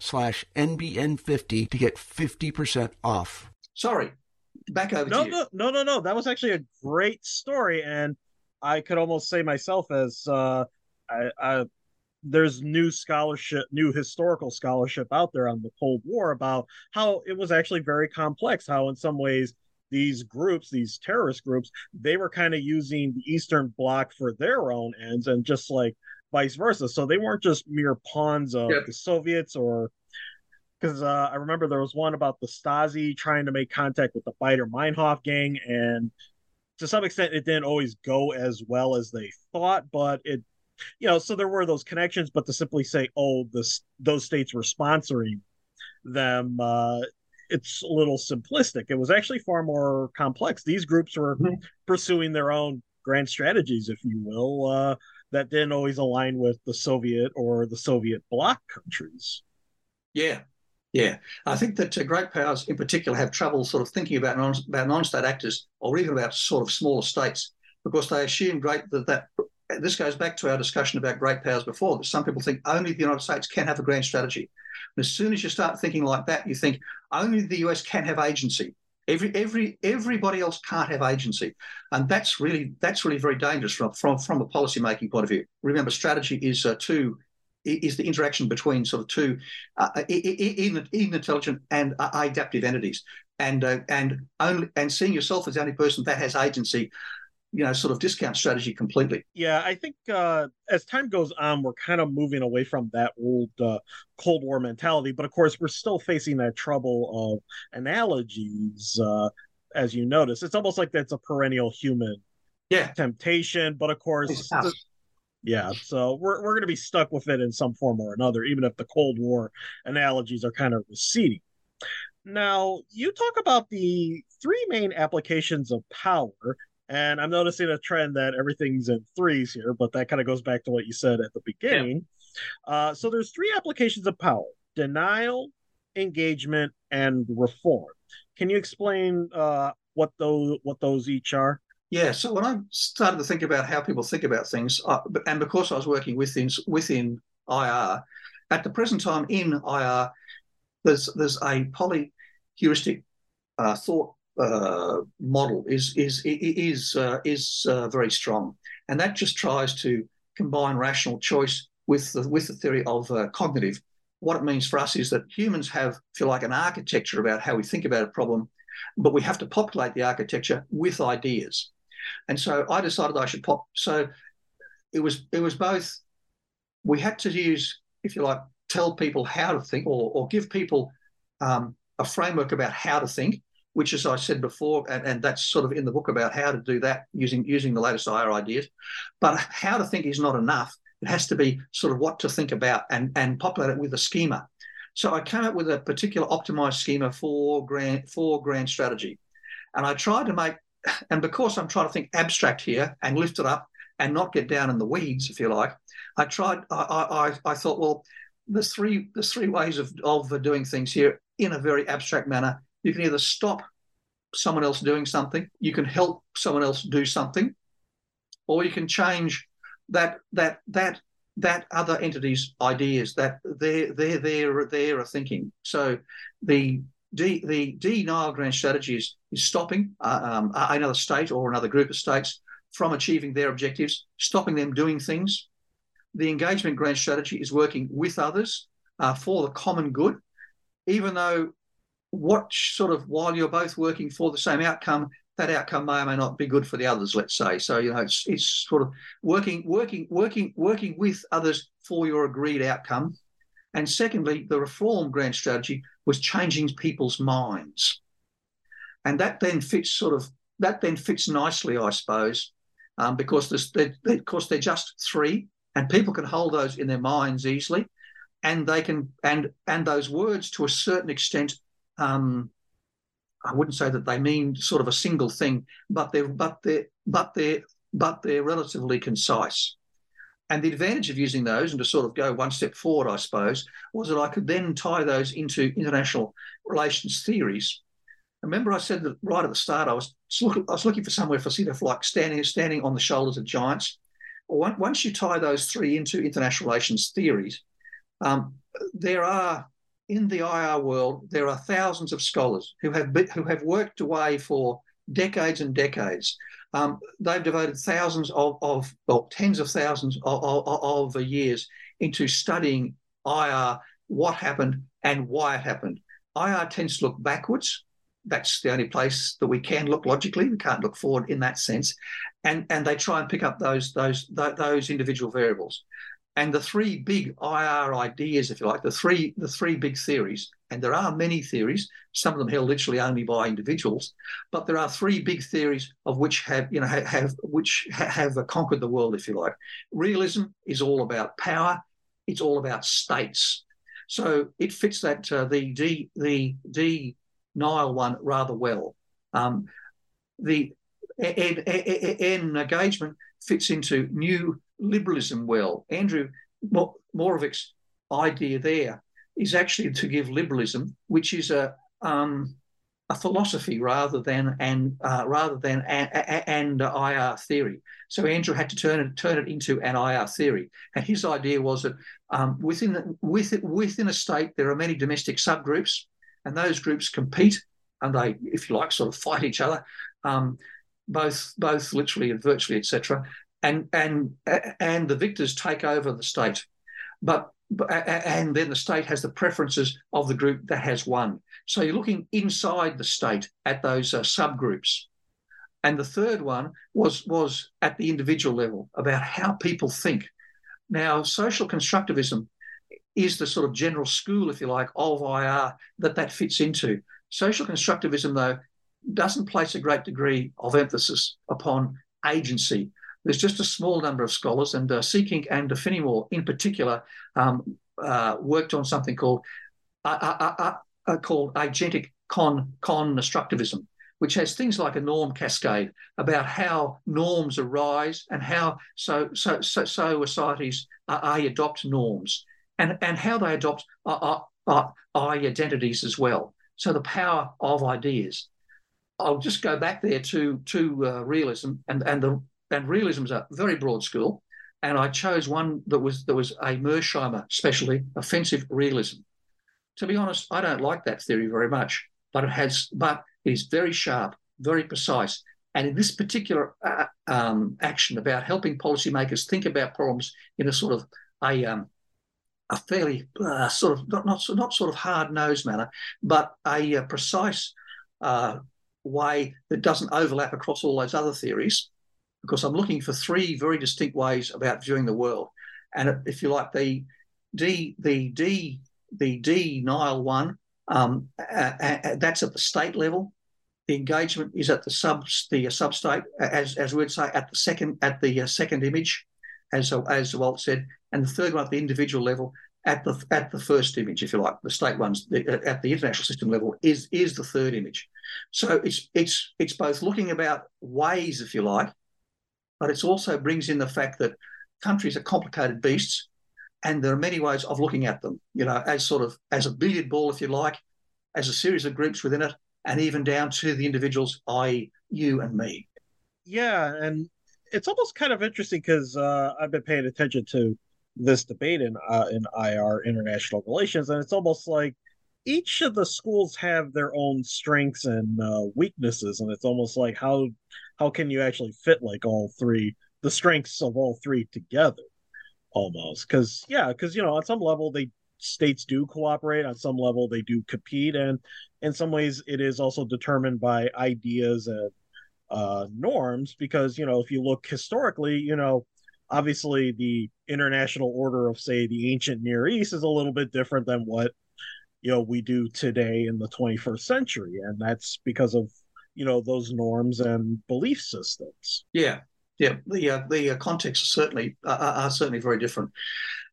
slash NBN50 to get 50% off. Sorry, back over no, to you. No, no, no, no. That was actually a great story. And I could almost say myself as uh, I, I, there's new scholarship, new historical scholarship out there on the Cold War about how it was actually very complex, how in some ways these groups, these terrorist groups, they were kind of using the Eastern Bloc for their own ends and just like vice versa. So they weren't just mere pawns of yep. the Soviets or because uh, I remember there was one about the Stasi trying to make contact with the Baader Meinhof gang, and to some extent, it didn't always go as well as they thought. But it, you know, so there were those connections. But to simply say, "Oh, this those states were sponsoring them," uh, it's a little simplistic. It was actually far more complex. These groups were mm-hmm. pursuing their own grand strategies, if you will. Uh, that didn't always align with the Soviet or the Soviet bloc countries. Yeah, yeah. I think that uh, great powers in particular have trouble sort of thinking about non, about non-state actors or even about sort of smaller states because they assume great that, that this goes back to our discussion about great powers before that some people think only the United States can have a grand strategy. And as soon as you start thinking like that, you think only the US can have agency. Every every everybody else can't have agency, and that's really that's really very dangerous from from from a policy making point of view. Remember, strategy is uh, two is the interaction between sort of two uh, even, even intelligent and uh, adaptive entities, and uh, and only and seeing yourself as the only person that has agency you know sort of discount strategy completely. Yeah i think uh as time goes on we're kind of moving away from that old uh, cold war mentality but of course we're still facing that trouble of analogies uh as you notice. It's almost like that's a perennial human yeah. temptation but of course yeah so we're, we're going to be stuck with it in some form or another even if the cold war analogies are kind of receding. Now you talk about the three main applications of power and I'm noticing a trend that everything's in threes here, but that kind of goes back to what you said at the beginning. Yeah. Uh, so there's three applications of power: denial, engagement, and reform. Can you explain uh, what those what those each are? Yeah. So when I started to think about how people think about things, uh, and because I was working within within IR, at the present time in IR, there's there's a polyheuristic uh, thought uh, model is is is uh, is uh, very strong, and that just tries to combine rational choice with the with the theory of uh, cognitive. What it means for us is that humans have, if you like, an architecture about how we think about a problem, but we have to populate the architecture with ideas. And so I decided I should pop. So it was it was both. We had to use, if you like, tell people how to think, or or give people um, a framework about how to think, which, as I said before, and, and that's sort of in the book about how to do that using using the latest IR ideas. But how to think is not enough. It has to be sort of what to think about and and populate it with a schema. So I came up with a particular optimized schema for grand for grand strategy, and I tried to make and because I'm trying to think abstract here and lift it up and not get down in the weeds, if you like, I tried. I I, I thought, well, there's three there's three ways of of doing things here in a very abstract manner. You can either stop someone else doing something, you can help someone else do something, or you can change that that that that other entity's ideas that their their their their thinking. So the D, the denial grand strategy is, is stopping uh, um, another state or another group of states from achieving their objectives, stopping them doing things. The engagement grand strategy is working with others uh, for the common good, even though what sort of while you're both working for the same outcome, that outcome may or may not be good for the others. Let's say so. You know, it's it's sort of working, working, working, working with others for your agreed outcome. And secondly, the reform grand strategy was changing people's minds. And that then fits sort of that then fits nicely, I suppose, um, because there's, they're, they're, of course they're just three, and people can hold those in their minds easily, and they can and and those words to a certain extent. Um, I wouldn't say that they mean sort of a single thing, but they're but they're but they're but they're relatively concise. And the advantage of using those and to sort of go one step forward, I suppose, was that I could then tie those into international relations theories. Remember, I said that right at the start, I was looking, I was looking for somewhere for sort of like standing standing on the shoulders of giants. Once you tie those three into international relations theories, um, there are in the IR world there are thousands of scholars who have who have worked away for decades and decades um, they've devoted thousands of, of well, tens of thousands of, of, of years into studying IR, what happened and why it happened. IR tends to look backwards. That's the only place that we can look logically. We can't look forward in that sense, and and they try and pick up those those those individual variables. And the three big IR ideas, if you like, the three the three big theories, and there are many theories, some of them held literally only by individuals, but there are three big theories of which have you know have, have which have conquered the world, if you like. Realism is all about power. It's all about states. So it fits that uh, the D the D Nile one rather well. Um, the N, N engagement fits into new liberalism well. Andrew Moravcsik's idea there is actually to give liberalism, which is a um, a philosophy rather than and uh, rather than and IR theory. So Andrew had to turn it turn it into an IR theory, and his idea was that um, within within within a state there are many domestic subgroups, and those groups compete and they, if you like, sort of fight each other, um, both both literally and virtually, etc and and and the victors take over the state, but and then the state has the preferences of the group that has won. So you're looking inside the state at those uh, subgroups. And the third one was was at the individual level about how people think. Now, social constructivism is the sort of general school, if you like, of IR that that fits into. Social constructivism, though, doesn't place a great degree of emphasis upon agency there's just a small number of scholars, and uh, Sikkink and Finnemore in particular um, uh, worked on something called uh, uh, uh, uh called agentic con constructivism, which has things like a norm cascade about how norms arise and how so so so, so societies adopt norms and and how they adopt i identities as well. So the power of ideas. I'll just go back there to to uh, realism, and and the and realism is a very broad school, and I chose one that was that was a Mearsheimer specialty, offensive realism. To be honest, I don't like that theory very much, but it has but it is very sharp, very precise, and in this particular uh, um, action about helping policymakers think about problems in a sort of a um, a fairly uh, sort of not not, not sort of hard nosed manner, but a, a precise uh, way that doesn't overlap across all those other theories. Because I'm looking for three very distinct ways about viewing the world, and if you like, the D the D the denial one um, that's at the state level. The engagement is at the sub the substate, as as we'd say at the second at the uh, second image, as as Waltz said, and the third one at the individual level at the at the first image, if you like, the state ones the, at the international system level is is the third image. So it's it's it's both looking about ways, if you like, but it also brings in the fact that countries are complicated beasts, and there are many ways of looking at them. You know, as sort of as a billiard ball, if you like, as a series of groups within it, and even down to the individuals, I, you, and me. Yeah, and it's almost kind of interesting because uh, I've been paying attention to this debate in uh, in IR international relations, and it's almost like each of the schools have their own strengths and uh, weaknesses, and it's almost like how how can you actually fit like all three the strengths of all three together, almost? Because yeah, because you know on some level they states do cooperate on some level they do compete and in some ways it is also determined by ideas and uh, norms because you know if you look historically you know obviously the international order of say the ancient near east is a little bit different than what you know we do today in the 21st century and that's because of you know those norms and belief systems. Yeah. Yeah. The uh, the uh, contexts are certainly uh, are certainly very different.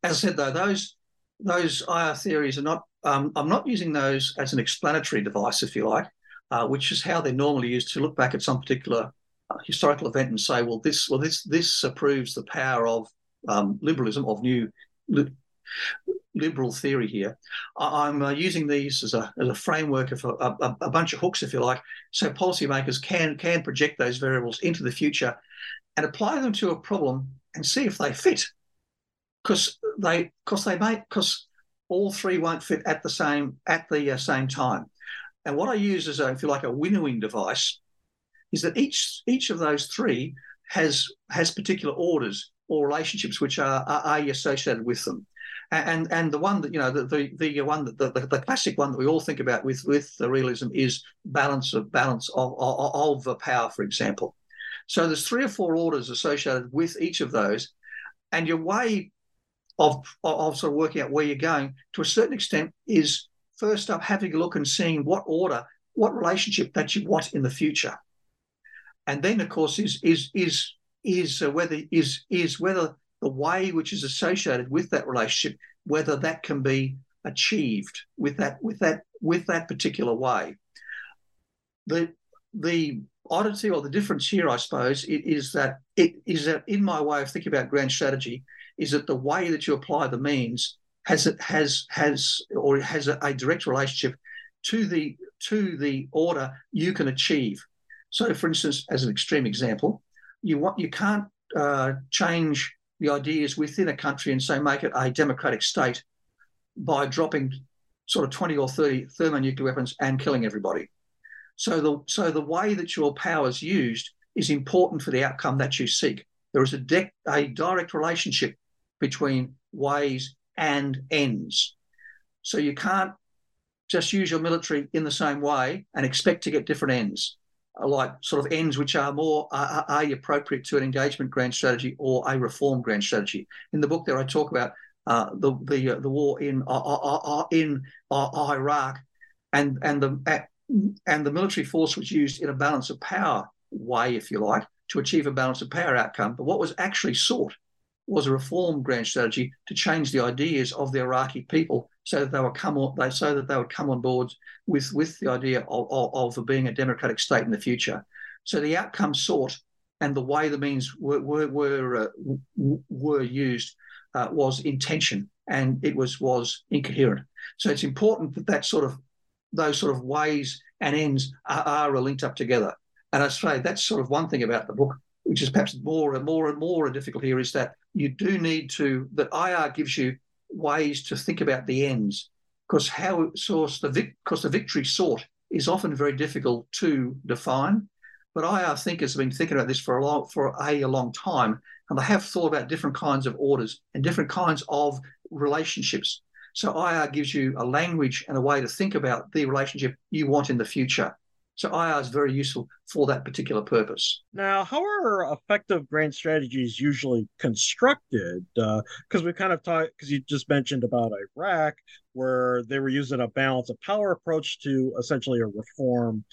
As i said though those those IR theories are not, um, I'm not using those as an explanatory device, if you like, uh, which is how they're normally used to look back at some particular uh, historical event and say, well, this, well, this, this proves the power of um, liberalism, of new liberal theory here. I, am uh, using these as a, as a framework of a, a, a bunch of hooks, if you like, so policymakers can, can project those variables into the future and apply them to a problem and see if they fit because they because they may because all three won't fit at the same at the uh, same time. And what I use as a, if you like a winnowing device is that each each of those three has has particular orders or relationships which are, are, are associated with them. And and the one that you know the the, the one that the, the classic one that we all think about with with the realism is balance of balance of, of, of power, for example. So there's three or four orders associated with each of those, and your way of, of sort of working out where you're going to a certain extent is first up having a look and seeing what order, what relationship that you want in the future. And then, of course, is is is is uh, whether is is whether the way which is associated with that relationship, whether that can be achieved with that with that with that particular way. The the oddity or the difference here, I suppose, is that it is that in my way of thinking about grand strategy, is that the way that you apply the means has it has has or has a, a direct relationship to the to the order you can achieve. So, for instance, as an extreme example, you want you can't uh, change the ideas within a country and say make it a democratic state by dropping sort of 20 or 30 thermonuclear weapons and killing everybody. So the so the way that your power is used is important for the outcome that you seek. There is a, de- a direct relationship between ways and ends. So you can't just use your military in the same way and expect to get different ends, like sort of ends which are more are, are appropriate to an engagement grand strategy or a reform grand strategy. In the book there, I talk about uh, the the uh, the war in uh, uh, uh in Iraq and and the and the military force was used in a balance of power way, if you like, to achieve a balance of power outcome. But what was actually sought was a reform grand strategy to change the ideas of the Iraqi people so that they would come on, they, so that they would come on board with, with the idea of, of, of being a democratic state in the future. So the outcome sought and the way the means were were were, uh, were used uh, was intention and it was was incoherent. So it's important that that sort of those sort of ways and ends are, are linked up together. And I say that's sort of one thing about the book, which is perhaps more and more and more difficult here, is that you do need to that IR gives you ways to think about the ends, because how source the because the victory sought is often very difficult to define. But IR thinkers have been thinking about this for a long for a, a long time, and they have thought about different kinds of orders and different kinds of relationships. So IR gives you a language and a way to think about the relationship you want in the future. So IR is very useful for that particular purpose. Now, how are effective grand strategies usually constructed? Because uh, we kind of talked, because you just mentioned about Iraq, where they were using a balance of power approach to essentially a reform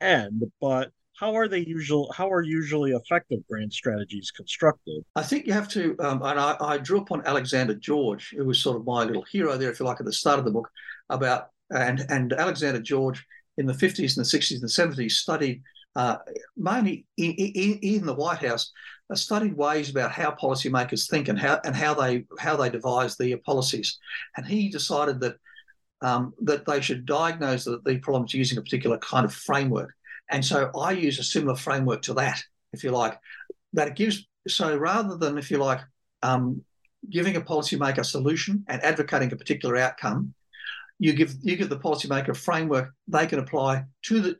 end. But how are they usual? How are usually effective grand strategies constructed? I think you have to, um, and I, I drew upon Alexander George, who was sort of my little hero there, if you like, at the start of the book, about and and Alexander George in the 50s and the 60s and the 70s studied uh, mainly in, in, in, the White House, uh, studied ways about how policymakers think and how and how they how they devise their policies. And he decided that um, that they should diagnose the, the problems using a particular kind of framework. And so I use a similar framework to that, if you like, that gives. So rather than, if you like, um, giving a policymaker a solution and advocating a particular outcome, you give you give the policymaker a framework they can apply to the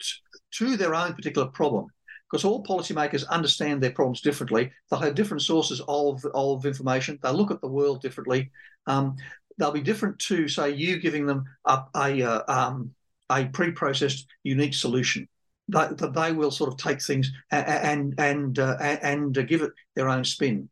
to their own particular problem. Because all policymakers understand their problems differently. They'll have different sources of, of information. They'll look at the world differently. Um, they'll be different to say you giving them a, a, uh, um, a pre-processed unique solution. That they, they, will sort of take things and and and, uh, and give it their own spin.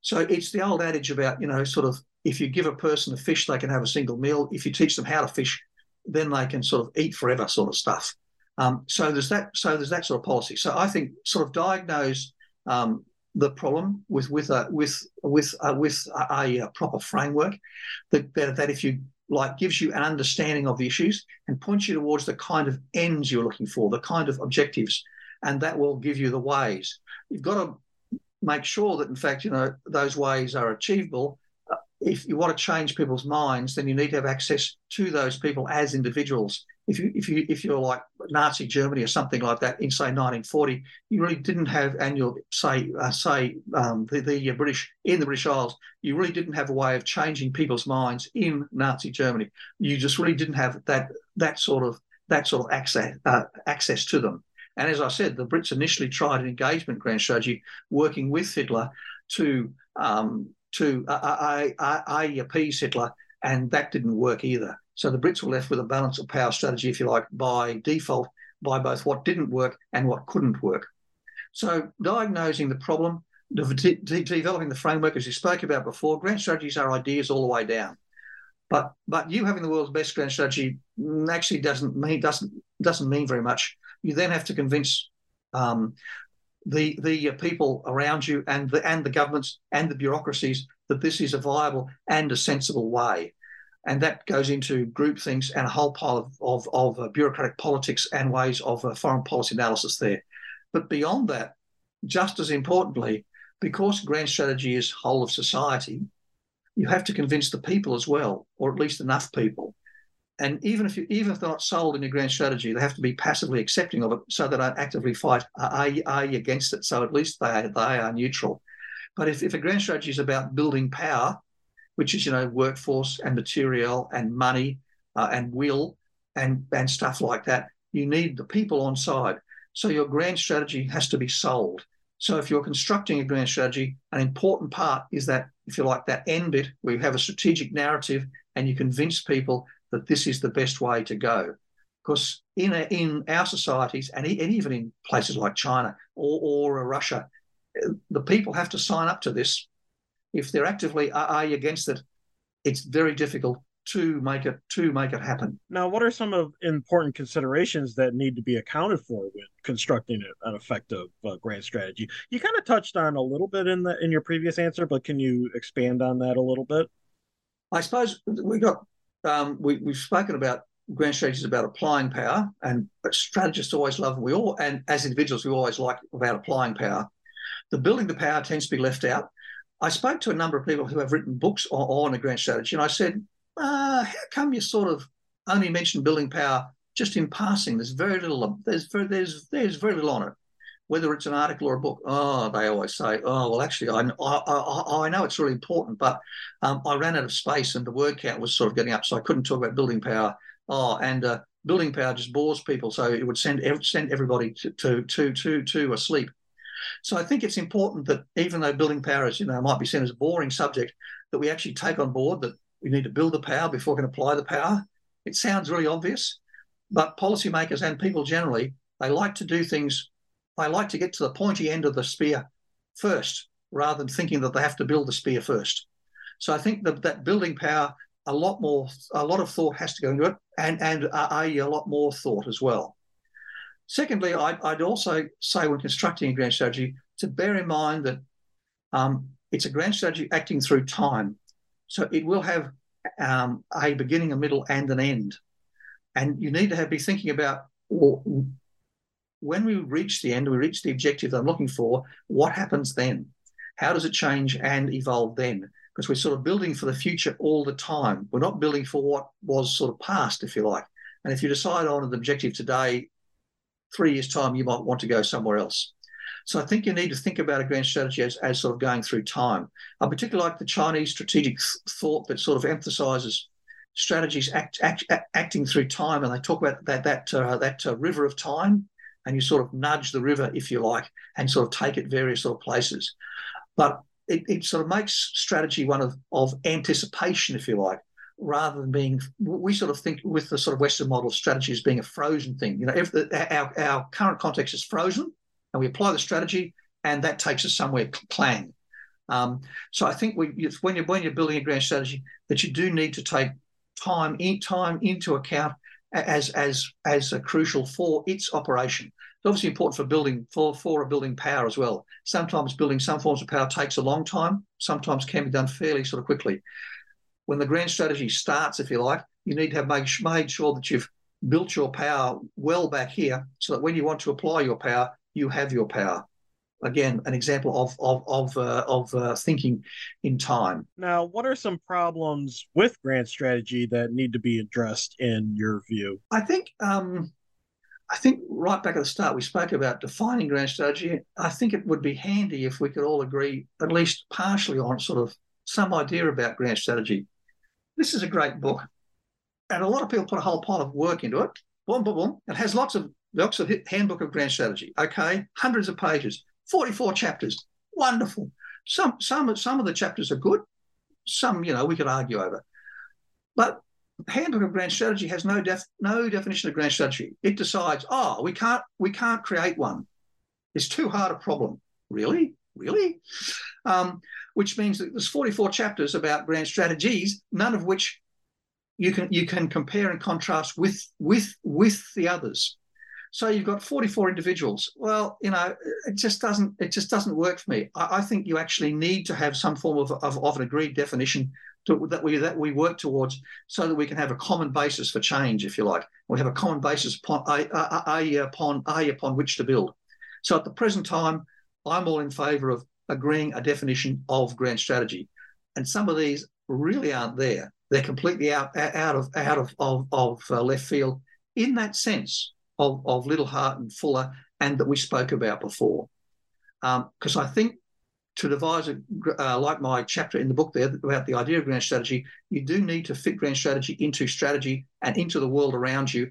So it's the old adage about you know sort of if you give a person a fish, they can have a single meal. If you teach them how to fish, then they can sort of eat forever, sort of stuff. Um, so there's that. So there's that sort of policy. So I think sort of diagnose um, the problem with with a with with a, with a, a proper framework that, that that if you like gives you an understanding of the issues and points you towards the kind of ends you're looking for, the kind of objectives, and that will give you the ways. You've got to make sure that in fact you know those ways are achievable if you want to change people's minds, then you need to have access to those people as individuals. If you if you if you're like Nazi Germany or something like that in say 1940, you really didn't have, and you'll say uh, say um, the, the British in the British Isles, you really didn't have a way of changing people's minds in Nazi Germany. You just really didn't have that that sort of that sort of access uh, access to them. And as I said, the Brits initially tried an engagement grand strategy, working with Hitler to um, to I appease Hitler, and that didn't work either. So the Brits were left with a balance of power strategy, if you like, by default, by both what didn't work and what couldn't work. So diagnosing the problem, de- de- developing the framework, as you spoke about before, grand strategies are ideas all the way down. But but you having the world's best grand strategy actually doesn't mean doesn't doesn't mean very much. You then have to convince um, the the people around you and the and the governments and the bureaucracies that this is a viable and a sensible way. And that goes into group things and a whole pile of, of, of uh, bureaucratic politics and ways of uh, foreign policy analysis there. But beyond that, just as importantly, because grand strategy is whole of society, you have to convince the people as well, or at least enough people, and even if you, even if they're not sold in your grand strategy, they have to be passively accepting of it, so they don't actively fight are, are against it. So at least they they are neutral. But if, if a grand strategy is about building power, which is you know workforce and material and money uh, and will and and stuff like that, you need the people on side. So your grand strategy has to be sold. So if you're constructing a grand strategy, an important part is that, if you like, that end bit where you have a strategic narrative and you convince people that this is the best way to go. Because in, a, in our societies, and, and even in places like China or, or Russia, the people have to sign up to this. If they're actively are against it, it's very difficult to make it to make it happen. Now, what are some of important considerations that need to be accounted for when constructing an effective uh, grand strategy? You kind of touched on a little bit in the in your previous answer, but can you expand on that a little bit? I suppose we got um, we, we've spoken about grand strategies about applying power, and strategists always love, we all, and as individuals, we always like about applying power. The building the power tends to be left out. I spoke to a number of people who have written books on, on a grand strategy, and I said, uh, how come you sort of only mention building power just in passing. There's very little. There's very, there's there's very little on it. Whether it's an article or a book, oh, they always say, oh, well, actually, I I, I, know it's really important, but um, I ran out of space and the word count was sort of getting up, so I couldn't talk about building power. Oh, and uh, building power just bores people, so it would send send everybody to to to to, to asleep. So I think it's important that even though building power is, you know, might be seen as a boring subject, that we actually take on board that we need to build the power before we can apply the power. It sounds really obvious, but policymakers and people generally, they like to do things, they like to get to the pointy end of the spear first, rather than thinking that they have to build the spear first. So I think that, that building power, a lot more, a lot of thought has to go into it, and and a, a lot more thought as well. Secondly, I'd, I'd, also say when constructing a grand strategy to bear in mind that um, it's a grand strategy acting through time. So it will have um, a beginning, a middle, and an end. And you need to have, be thinking about well, when we reach the end, we reach the objective that I'm looking for, what happens then? How does it change and evolve then? Because we're sort of building for the future all the time. We're not building for what was sort of past, if you like. And if you decide on an objective today, three years' time, you might want to go somewhere else. So I think you need to think about a grand strategy as, as sort of going through time. I particularly like the Chinese strategic thought that sort of emphasizes strategies act, act, act, acting through time, and they talk about that that uh, that uh, river of time, and you sort of nudge the river, if you like, and sort of take it various sort of places. But it, it sort of makes strategy one of, of anticipation, if you like, rather than being we sort of think with the sort of western model of strategy as being a frozen thing you know if the, our, our current context is frozen and we apply the strategy and that takes us somewhere clang um, so i think we, when you're when you're building a grand strategy that you do need to take time in time into account as as as a crucial for its operation. It's obviously important for building for for a building power as well. Sometimes building some forms of power takes a long time. Sometimes can be done fairly sort of quickly. When the grand strategy starts, if you like, you need to have made, made sure that you've built your power well back here so that when you want to apply your power, you have your power. Again, an example of of of uh, of uh, thinking in time. Now, what are some problems with grand strategy that need to be addressed in your view? I think um, I think right back at the start we spoke about defining grand strategy. I think it would be handy if we could all agree at least partially on sort of some idea about grand strategy. This is a great book. And a lot of people put a whole pile of work into it. Boom, boom, boom. It has lots of the Oxford Handbook of Grand Strategy. Okay, hundreds of pages, 44 chapters. Wonderful. Some some some of the chapters are good. Some, you know, we could argue over. But Handbook of Grand Strategy has no def, no definition of grand strategy. It decides, oh, we can't we can't create one. It's too hard a problem. Really? Really? Um, which means that there's 44 chapters about grand strategies, none of which you can you can compare and contrast with with with the others. So you've got 44 individuals. Well, you know, it just doesn't it just doesn't work for me. I, I think you actually need to have some form of, of, of an agreed definition to, that we that we work towards, so that we can have a common basis for change, if you like. We have a common basis upon a, a, a, upon a upon which to build. So at the present time, I'm all in favour of agreeing a definition of grand strategy. And some of these really aren't there. They're completely out, out of out of, of, of uh, left field in that sense of, of Liddell Hart and Fuller and that we spoke about before. Because um, I think to devise a, uh, like my chapter in the book there about the idea of grand strategy, you do need to fit grand strategy into strategy and into the world around you.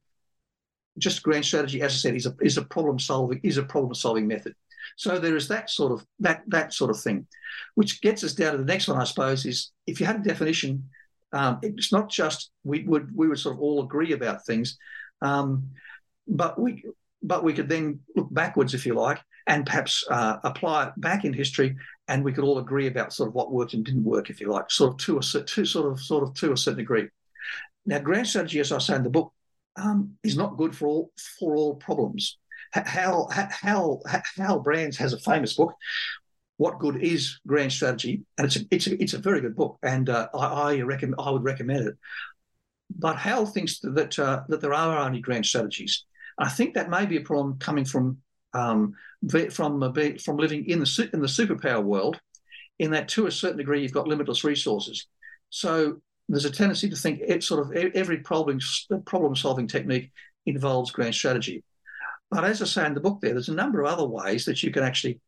Just grand strategy, as I said, is a is a problem solving is a problem solving method. So there is that sort of that that sort of thing, which gets us down to the next one, I suppose, is if you had a definition, um, it's not just we would we would sort of all agree about things, um, but we but we could then look backwards, if you like, and perhaps uh, apply it back in history, and we could all agree about sort of what worked and didn't work, if you like, sort of to a to sort of sort of to a certain degree. Now, grand strategy, as I say in the book, um, is not good for all for all problems. Hal, Hal, Hal Brands has a famous book, What Good Is Grand Strategy? And it's a, it's a, it's a very good book, and uh, I, I, recommend, I would recommend it. But Hal thinks that, uh, that there are only grand strategies. I think that may be a problem coming from um, from uh, from living in the in the superpower world, in that to a certain degree you've got limitless resources. So there's a tendency to think it sort of every problem problem solving technique involves grand strategy. But as I say in the book, there, there's a number of other ways that you can actually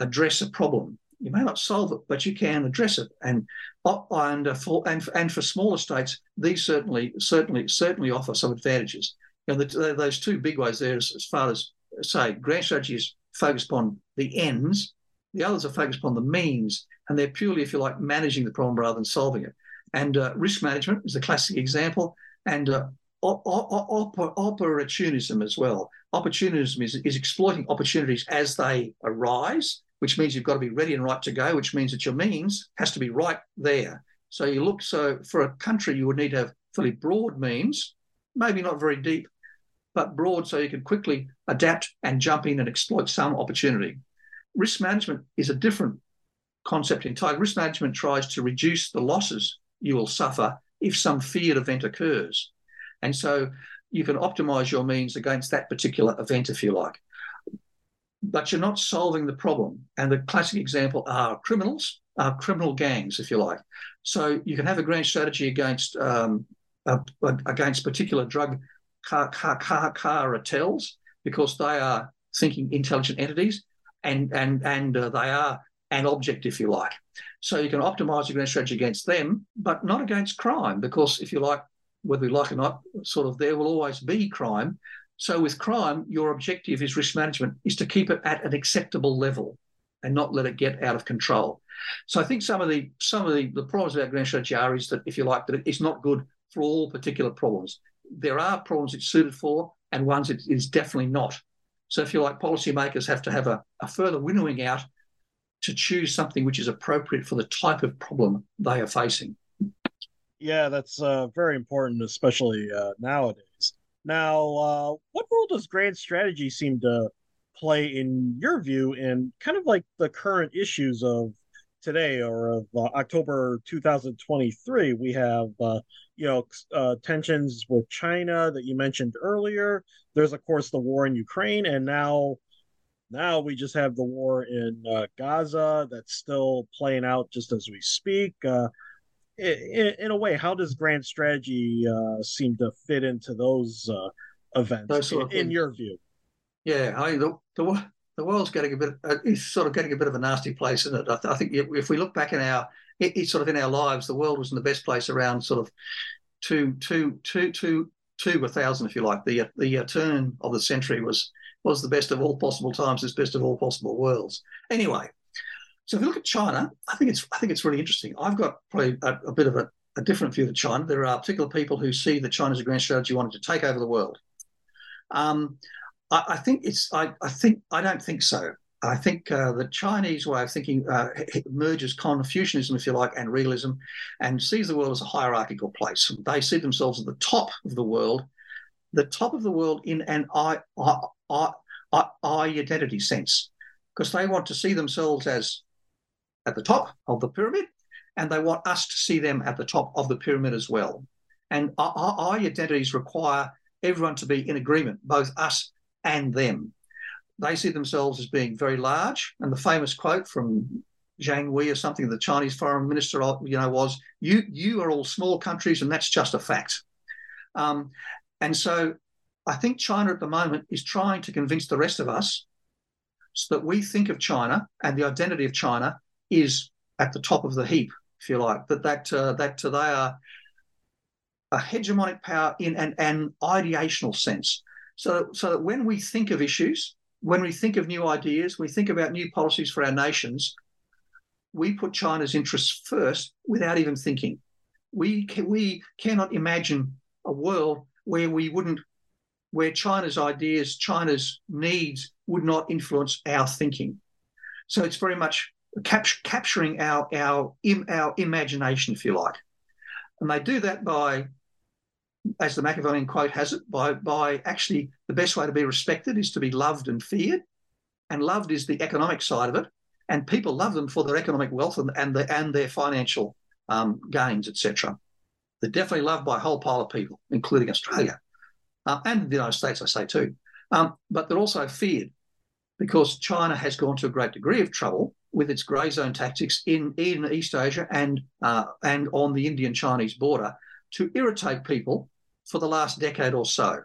address a problem. You may not solve it, but you can address it. And and for and, and for smaller states, these certainly certainly certainly offer some advantages. You know, the, those two big ways there, as, as far as say, grand strategy is focused upon the ends. The others are focused upon the means, and they're purely, if you like, managing the problem rather than solving it. And uh, risk management is a classic example, and uh, opportunism as well. Opportunism is, is exploiting opportunities as they arise, which means you've got to be ready and right to go, which means that your means has to be right there. So you look, so for a country, you would need to have fairly broad means, maybe not very deep, but broad so you can quickly adapt and jump in and exploit some opportunity. Risk management is a different concept entirely. Risk management tries to reduce the losses you will suffer if some feared event occurs. And so you can optimize your means against that particular event, if you like. But you're not solving the problem. And the classic example are criminals, are criminal gangs, if you like. So you can have a grand strategy against um, against particular drug car, car, car, cartels because they are thinking intelligent entities and and and uh, they are an object, if you like. So you can optimize your grand strategy against them, but not against crime, because if you like, whether we like or not, sort of there will always be crime. So with crime, your objective is risk management is to keep it at an acceptable level and not let it get out of control. So I think some of the some of the, the problems about grand strategy are is that if you like that it's not good for all particular problems. There are problems it's suited for and ones it is definitely not. So if you like, policymakers have to have a, a further winnowing out to choose something which is appropriate for the type of problem they are facing. Yeah, that's uh, very important, especially uh, nowadays. Now, uh, what role does grand strategy seem to play, in your view, in kind of like the current issues of today or of uh, October 2023? We have, uh, you know, uh, tensions with China that you mentioned earlier. There's, of course, the war in Ukraine, and now now we just have the war in uh, Gaza that's still playing out just as we speak. Uh, in, in, a way, how does grand strategy uh, seem to fit into those uh, events in, in, your view? Yeah, I the, the, the world's getting a bit, uh, it's sort of getting a bit of a nasty place, isn't it? I, th- I think if we look back in our, it, it's sort of in our lives, the world was in the best place around sort of two, two, two, two, two, a thousand, if you like. The the turn of the century was was the best of all possible times, this best of all possible worlds. Anyway, so if you look at China, I think it's I think it's really interesting. I've got probably a, a bit of a, a, different view of China. There are particular people who see that China's a grand strategy wanting to take over the world. Um, I, I, think it's I, I think I don't think so. I think uh, the Chinese way of thinking uh, merges Confucianism, if you like, and realism, and sees the world as a hierarchical place. They see themselves at the top of the world, the top of the world in an I, I, I, I identity sense, because they want to see themselves as at the top of the pyramid, and they want us to see them at the top of the pyramid as well. And our, our identities require everyone to be in agreement, both us and them. They see themselves as being very large, and the famous quote from Zhang Wei or something, the Chinese foreign minister, you know, was, "You you are all small countries, and that's just a fact." Um, and so I think China at the moment is trying to convince the rest of us so that we think of China and the identity of China is at the top of the heap, if you like, that that uh, that uh, they are a hegemonic power in an, an ideational sense. So, so that when we think of issues, when we think of new ideas, we think about new policies for our nations, we put China's interests first without even thinking. We, can, we cannot imagine a world where we wouldn't where China's ideas, China's needs would not influence our thinking. So it's very much cap- capturing our, our, Im- our imagination, if you like. And they do that by, as the Machiavellian quote has it, by, by actually the best way to be respected is to be loved and feared. And loved is the economic side of it. And people love them for their economic wealth and, and, the, and their financial um, gains, etc. They're definitely loved by a whole pile of people, including Australia uh, and the United States, I say too. Um, but they're also feared because China has gone to a great degree of trouble with its grey zone tactics in, in East Asia and uh, and on the Indian Chinese border to irritate people for the last decade or so.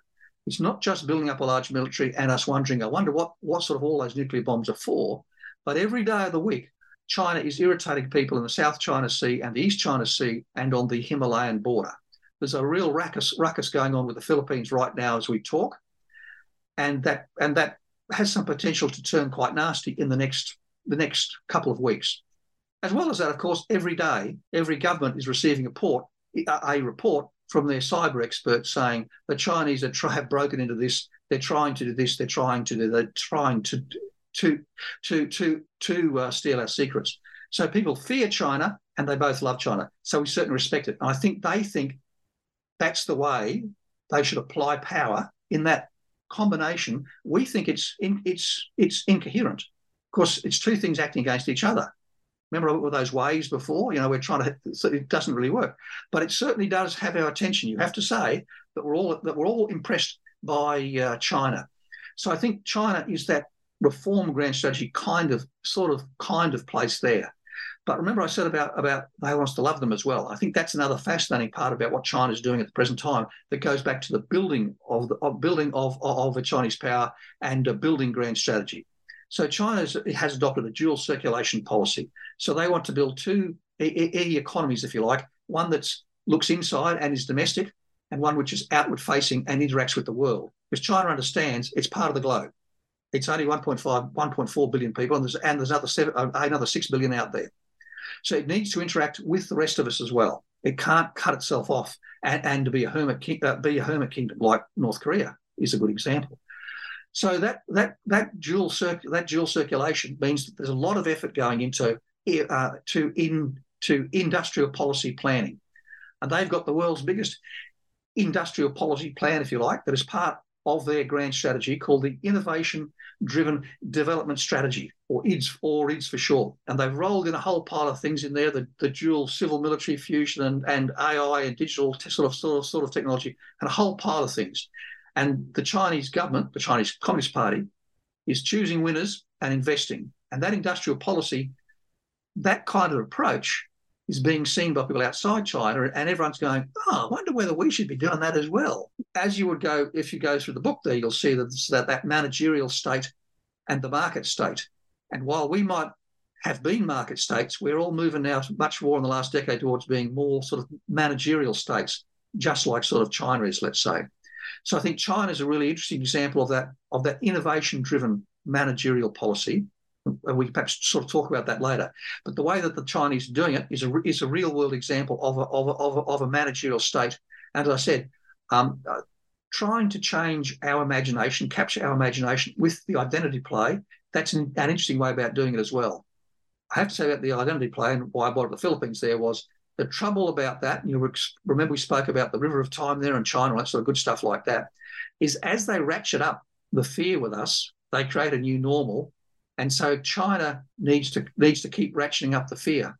It's not just building up a large military and us wondering, I wonder what, what sort of all those nuclear bombs are for. But every day of the week, China is irritating people in the South China Sea and the East China Sea and on the Himalayan border. There's a real ruckus, ruckus going on with the Philippines right now as we talk, and that and that has some potential to turn quite nasty in the next the next couple of weeks. As well as that, of course, every day, every government is receiving a report, a report from their cyber experts saying the Chinese are have broken into this. They're trying to do this. They're trying to do. They're trying to to to to to uh, steal our secrets. So people fear China, and they both love China. So we certainly respect it. And I think they think that's the way they should apply power in that combination. We think it's in, it's it's incoherent. Of course, it's two things acting against each other. Remember with those waves before? You know, we're trying to. It doesn't really work, but it certainly does have our attention. You have to say that we're all that we're all impressed by uh, China. So I think China is that reform grand strategy kind of, sort of, kind of place there. But remember, I said about about they wants to love them as well. I think that's another fascinating part about what China is doing at the present time that goes back to the building of the of building of of a Chinese power and a building grand strategy. So China has adopted a dual circulation policy. So they want to build two e economies, if you like, one that looks inside and is domestic, and one which is outward facing and interacts with the world. Because China understands it's part of the globe. It's only 1.5, 1.4 billion people, and there's, and there's another, seven, uh, another 6 billion out there. So it needs to interact with the rest of us as well. It can't cut itself off and, and be a hermit uh, be a hermit kingdom like North Korea is a good example. So that that that dual circ- that dual circulation means that there's a lot of effort going into uh, to in to industrial policy planning, and they've got the world's biggest industrial policy plan, if you like, that is part of their grand strategy called the Innovation Driven Development Strategy, or IDS, or IDS for short. And they've rolled in a whole pile of things in there: the, the dual civil military fusion and, and AI and digital sort of sort of sort of technology, and a whole pile of things. And the Chinese government, the Chinese Communist Party, is choosing winners and investing. And that industrial policy, that kind of approach is being seen by people outside China, and everyone's going, "Oh, I wonder whether we should be doing that as well." As you would go, if you go through the book, there you'll see that that, that managerial state and the market state. And while we might have been market states, we're all moving now much more in the last decade towards being more sort of managerial states, just like sort of China is, let's say. So I think China is a really interesting example of that of that innovation-driven managerial policy. And we perhaps sort of talk about that later. But the way that the Chinese are doing it is a is a real world example of a, of a, of a, of a managerial state. And as I said, um, uh, trying to change our imagination, capture our imagination with the identity play. That's an, an interesting way about doing it as well. I have to say about the identity play and why I brought the Philippines there was the trouble about that, and you remember we spoke about the river of time there in China, all that sort of good stuff like that, is as they ratchet up the fear with us, they create a new normal. And so China needs to needs to keep ratcheting up the fear.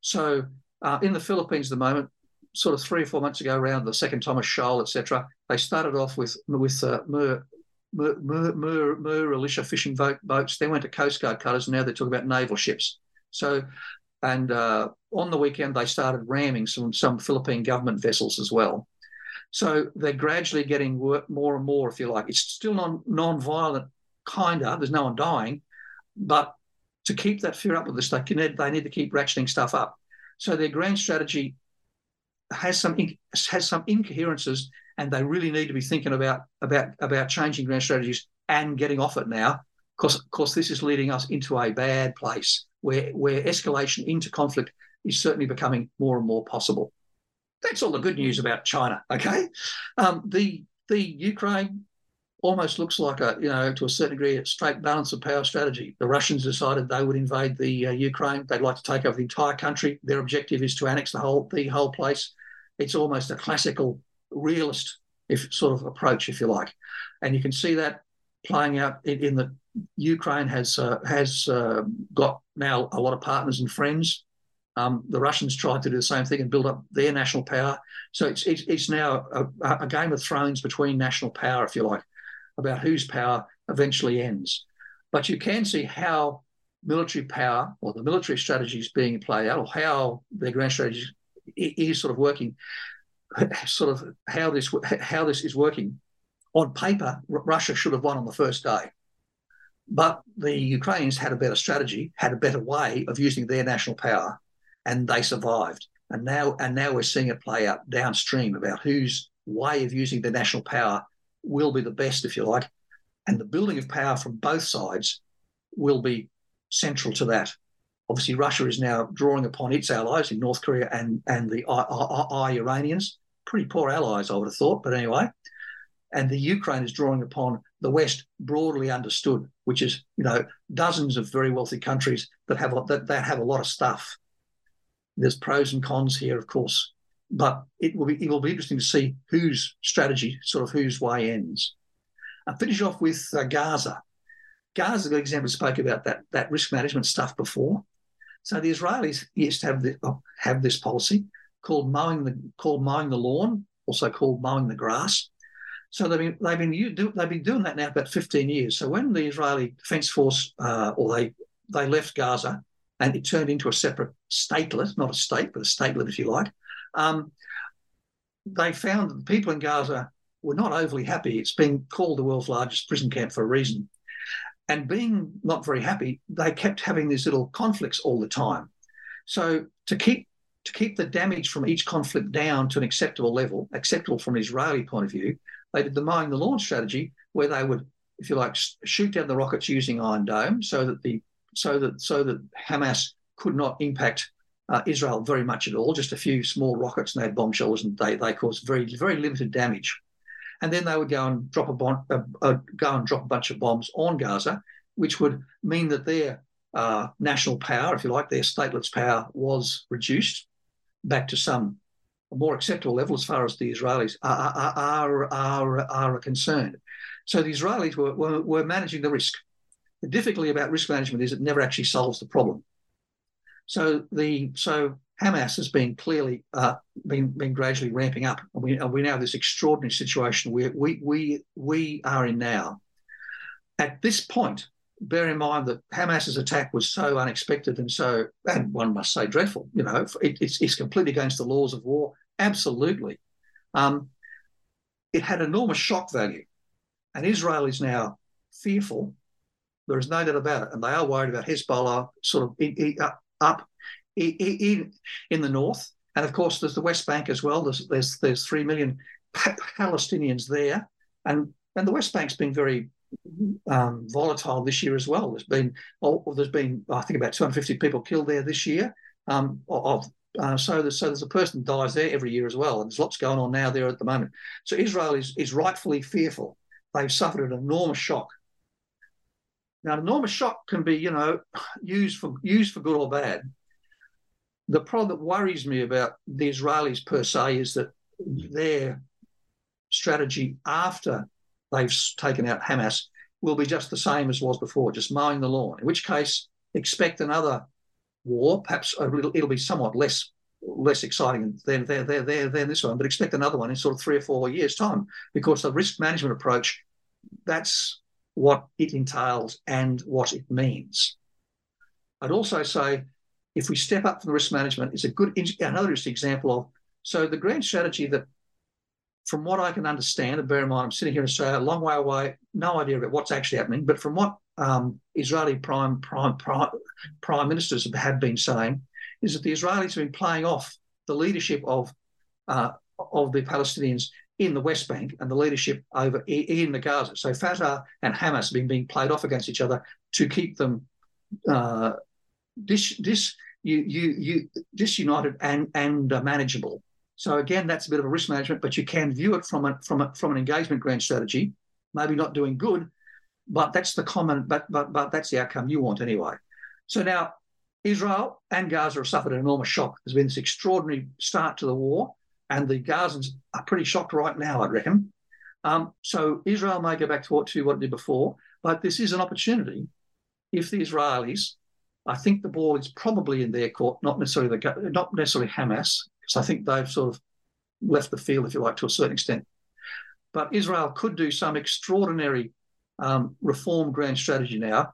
So uh, in the Philippines at the moment, sort of three or four months ago, around the second Thomas Shoal, etc., they started off with with uh, Mer, Mer, Mer, militia fishing boat, boats. Then went to Coast Guard cutters, and now they talk about naval ships. So and uh, on the weekend, they started ramming some, some Philippine government vessels as well. So they're gradually getting more and more, if you like. It's still non non-violent, kind of. There's no one dying, but to keep that fear up with this, they, can, they need to keep ratcheting stuff up. So their grand strategy has some has some incoherences, and they really need to be thinking about about about changing grand strategies and getting off it now. Because of course, this is leading us into a bad place where, where escalation into conflict is certainly becoming more and more possible. That's all the good news about China. Okay, um, the the Ukraine almost looks like a you know to a certain degree a straight balance of power strategy. The Russians decided they would invade the uh, Ukraine. They'd like to take over the entire country. Their objective is to annex the whole the whole place. It's almost a classical realist if sort of approach, if you like, and you can see that playing out in, in the Ukraine has uh, has uh, got now a lot of partners and friends. Um, the Russians tried to do the same thing and build up their national power. So it's it's, it's now a, a, Game of Thrones between national power, if you like, about whose power eventually ends. But you can see how military power or the military strategy is being played out, or how their grand strategy is sort of working, sort of how this how this is working on paper, Russia should have won on the first day. But the Ukrainians had a better strategy, had a better way of using their national power, and they survived. And now, and now we're seeing it play out downstream about whose way of using their national power will be the best, if you like. And the building of power from both sides will be central to that. Obviously, Russia is now drawing upon its allies in North Korea and, and the Iranians. Pretty poor allies, I would have thought, but anyway. And the Ukraine is drawing upon the West broadly understood, which is you know dozens of very wealthy countries that have that, that have a lot of stuff. There's pros and cons here, of course, but it will be it will be interesting to see whose strategy, sort of whose way ends. I finish off with uh, Gaza. Gaza, for example, spoke about that that risk management stuff before. So the Israelis used to have the, uh, have this policy called mowing the called mowing the lawn, also called mowing the grass. So they've been they've been they've been doing that now about 15 years. So when the Israeli Defense Force uh, or they they left Gaza and it turned into a separate statelet, not a state, but a statelet if you like, um, they found that the people in Gaza were not overly happy. It's been called the world's largest prison camp for a reason. And being not very happy, they kept having these little conflicts all the time. So to keep to keep the damage from each conflict down to an acceptable level, acceptable from an Israeli point of view, they did the mowing the lawn strategy, where they would, if you like, shoot down the rockets using Iron Dome, so that the so that so that Hamas could not impact uh, Israel very much at all. Just a few small rockets and they had bomb shells, and they they caused very very limited damage and then they would go and drop a bomb, uh, uh, go and drop a bunch of bombs on Gaza, which would mean that their uh, national power, if you like, their statelet's power was reduced back to some more acceptable level as far as the Israelis are are are, are concerned. So the Israelis were, were, were managing the risk. The difficulty about risk management is it never actually solves the problem. So the so Hamas has been clearly uh, been been gradually ramping up, and we and we now have this extraordinary situation where we we we are in now. At this point, bear in mind that Hamas's attack was so unexpected and so, and one must say, dreadful. You know, it, it's it's completely against the laws of war. Absolutely, um, it had enormous shock value, and Israel is now fearful. There is no doubt about it, and they are worried about Hezbollah sort of in, in, up in, in the north. And of course, there's the West Bank as well. There's there's, there's three million Palestinians there, and and the West Bank's been very um, volatile this year as well. There's been oh, there's been I think about 250 people killed there this year. Um, of uh, so there's so there's a person dies there every year as well, and there's lots going on now there at the moment. So Israel is is rightfully fearful. They've suffered an enormous shock. Now, an enormous shock can be, you know, used for used for good or bad the problem that worries me about the Israelis per se is that their strategy after they've taken out Hamas will be just the same as was before, just mowing the lawn. In which case, expect another war. Perhaps uh, it'll be somewhat less less exciting than, than, than, than this one, but expect another one in sort of three or four years' time because the risk management approach, that's what it entails and what it means. I'd also say if we step up from the risk management, it's a good another example of so the grand strategy that from what I can understand, and bear in mind I'm sitting here in Australia, a long way away, no idea about what's actually happening, but from what um, Israeli prime, prime prime prime ministers have been saying, is that the Israelis have been playing off the leadership of uh, of the Palestinians in the West Bank and the leadership over in the Gaza. So Fatah and Hamas have been being played off against each other to keep them uh, dis, dis, you, you, you disunited and, and uh, manageable. So again, that's a bit of a risk management, but you can view it from a, from a, from an engagement grand strategy. Maybe not doing good, but that's the common, but but but that's the outcome you want anyway. So now Israel and Gaza have suffered an enormous shock. There's been this extraordinary start to the war, and the Gazans are pretty shocked right now, I reckon. Um, so Israel may go back to what, to what it did before, but this is an opportunity if the Israelis I think the ball is probably in their court, not necessarily the not necessarily Hamas, because I think they've sort of left the field, if you like, to a certain extent. But Israel could do some extraordinary um, reform grand strategy now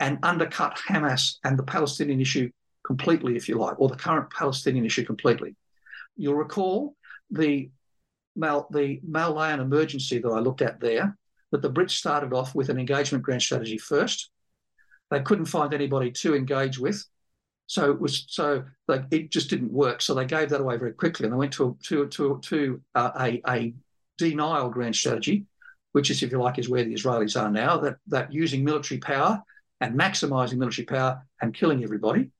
and undercut Hamas and the Palestinian issue completely, if you like, or the current Palestinian issue completely. You'll recall the Mal, the Malayan emergency that I looked at there, that the Brits started off with an engagement grand strategy first. They couldn't find anybody to engage with. So it was so like it just didn't work. So they gave that away very quickly, and they went to to to to uh, a a denial grand strategy, which is, if you like, is where the Israelis are now. That that using military power and maximising military power and killing everybody.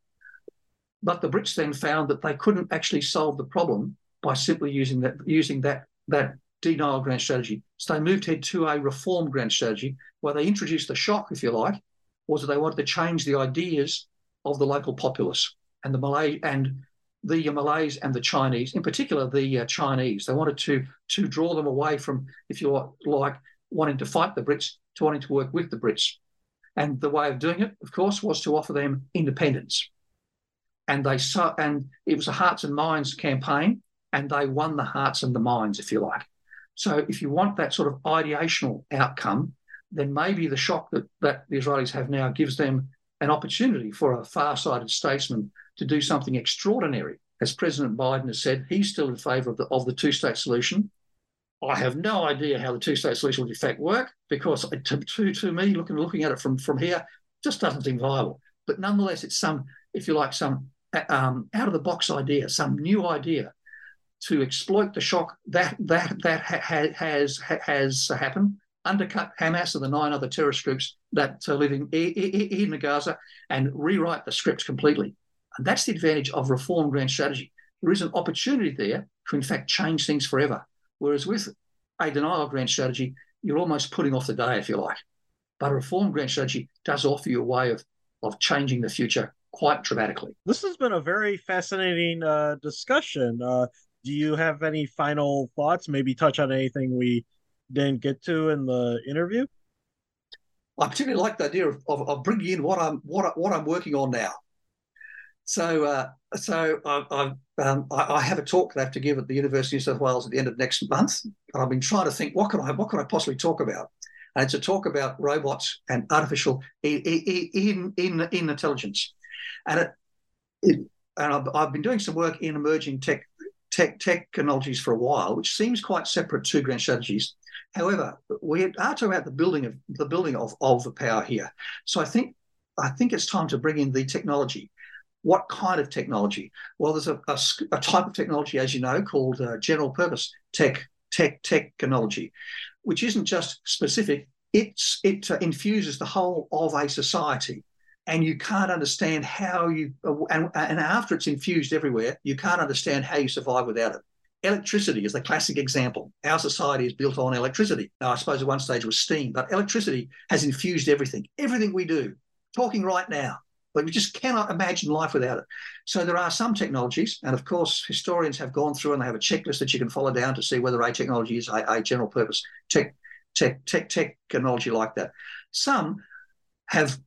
But the Brits then found that they couldn't actually solve the problem by simply using that using that that denial grand strategy. So they moved ahead to a reform grand strategy where they introduced the shock, if you like, was that they wanted to change the ideas of the local populace and the Malay and the Malays and the Chinese, in particular the uh, Chinese. They wanted to to draw them away from, if you like, wanting to fight the Brits to wanting to work with the Brits. And the way of doing it, of course, was to offer them independence. And they saw, and it was a hearts and minds campaign, and they won the hearts and the minds, if you like. So if you want that sort of ideational outcome, then maybe the shock that, that the Israelis have now gives them an opportunity for a far-sighted statesman to do something extraordinary. As President Biden has said, he's still in favour of the, of the two-state solution. I have no idea how the two-state solution would in fact work because to, to, to me, looking looking at it from, from here, just doesn't seem viable. But nonetheless, it's some, if you like, some um, out-of-the-box idea, some new idea to exploit the shock that that that ha- has ha- has happened, undercut Hamas and the nine other terrorist groups that are living in Gaza, and rewrite the script completely. And that's the advantage of reform grand strategy. There is an opportunity there to, in fact, change things forever. Whereas with a denial grand strategy, you're almost putting off the day, if you like. But a reform grand strategy does offer you a way of, of changing the future quite dramatically. This has been a very fascinating uh, discussion. Uh, do you have any final thoughts? Maybe touch on anything we didn't get to in the interview? I particularly like the idea of, of, of bringing in what I'm what what I'm working on now. So, uh, so I, I, um, I, have a talk that I have to give at the University of New South Wales at the end of next month. And I've been trying to think what can I what can I possibly talk about, and it's a talk about robots and artificial in in, in intelligence, and it, it and I've, I've been doing some work in emerging tech tech technologies for a while, which seems quite separate to grand strategies. However, we are talking about the building of the building of, of the power here. So I think I think it's time to bring in the technology. What kind of technology? Well, there's a, a, a type of technology, as you know, called uh, general purpose tech tech technology, which isn't just specific. It's it uh, infuses the whole of a society and you can't understand how you and, and after it's infused everywhere you can't understand how you survive without it electricity is the classic example our society is built on electricity now i suppose at one stage was steam but electricity has infused everything everything we do talking right now but we just cannot imagine life without it. So there are some technologies, and of course, historians have gone through and they have a checklist that you can follow down to see whether a technology is a, a general purpose tech, tech, tech, technology like that. Some have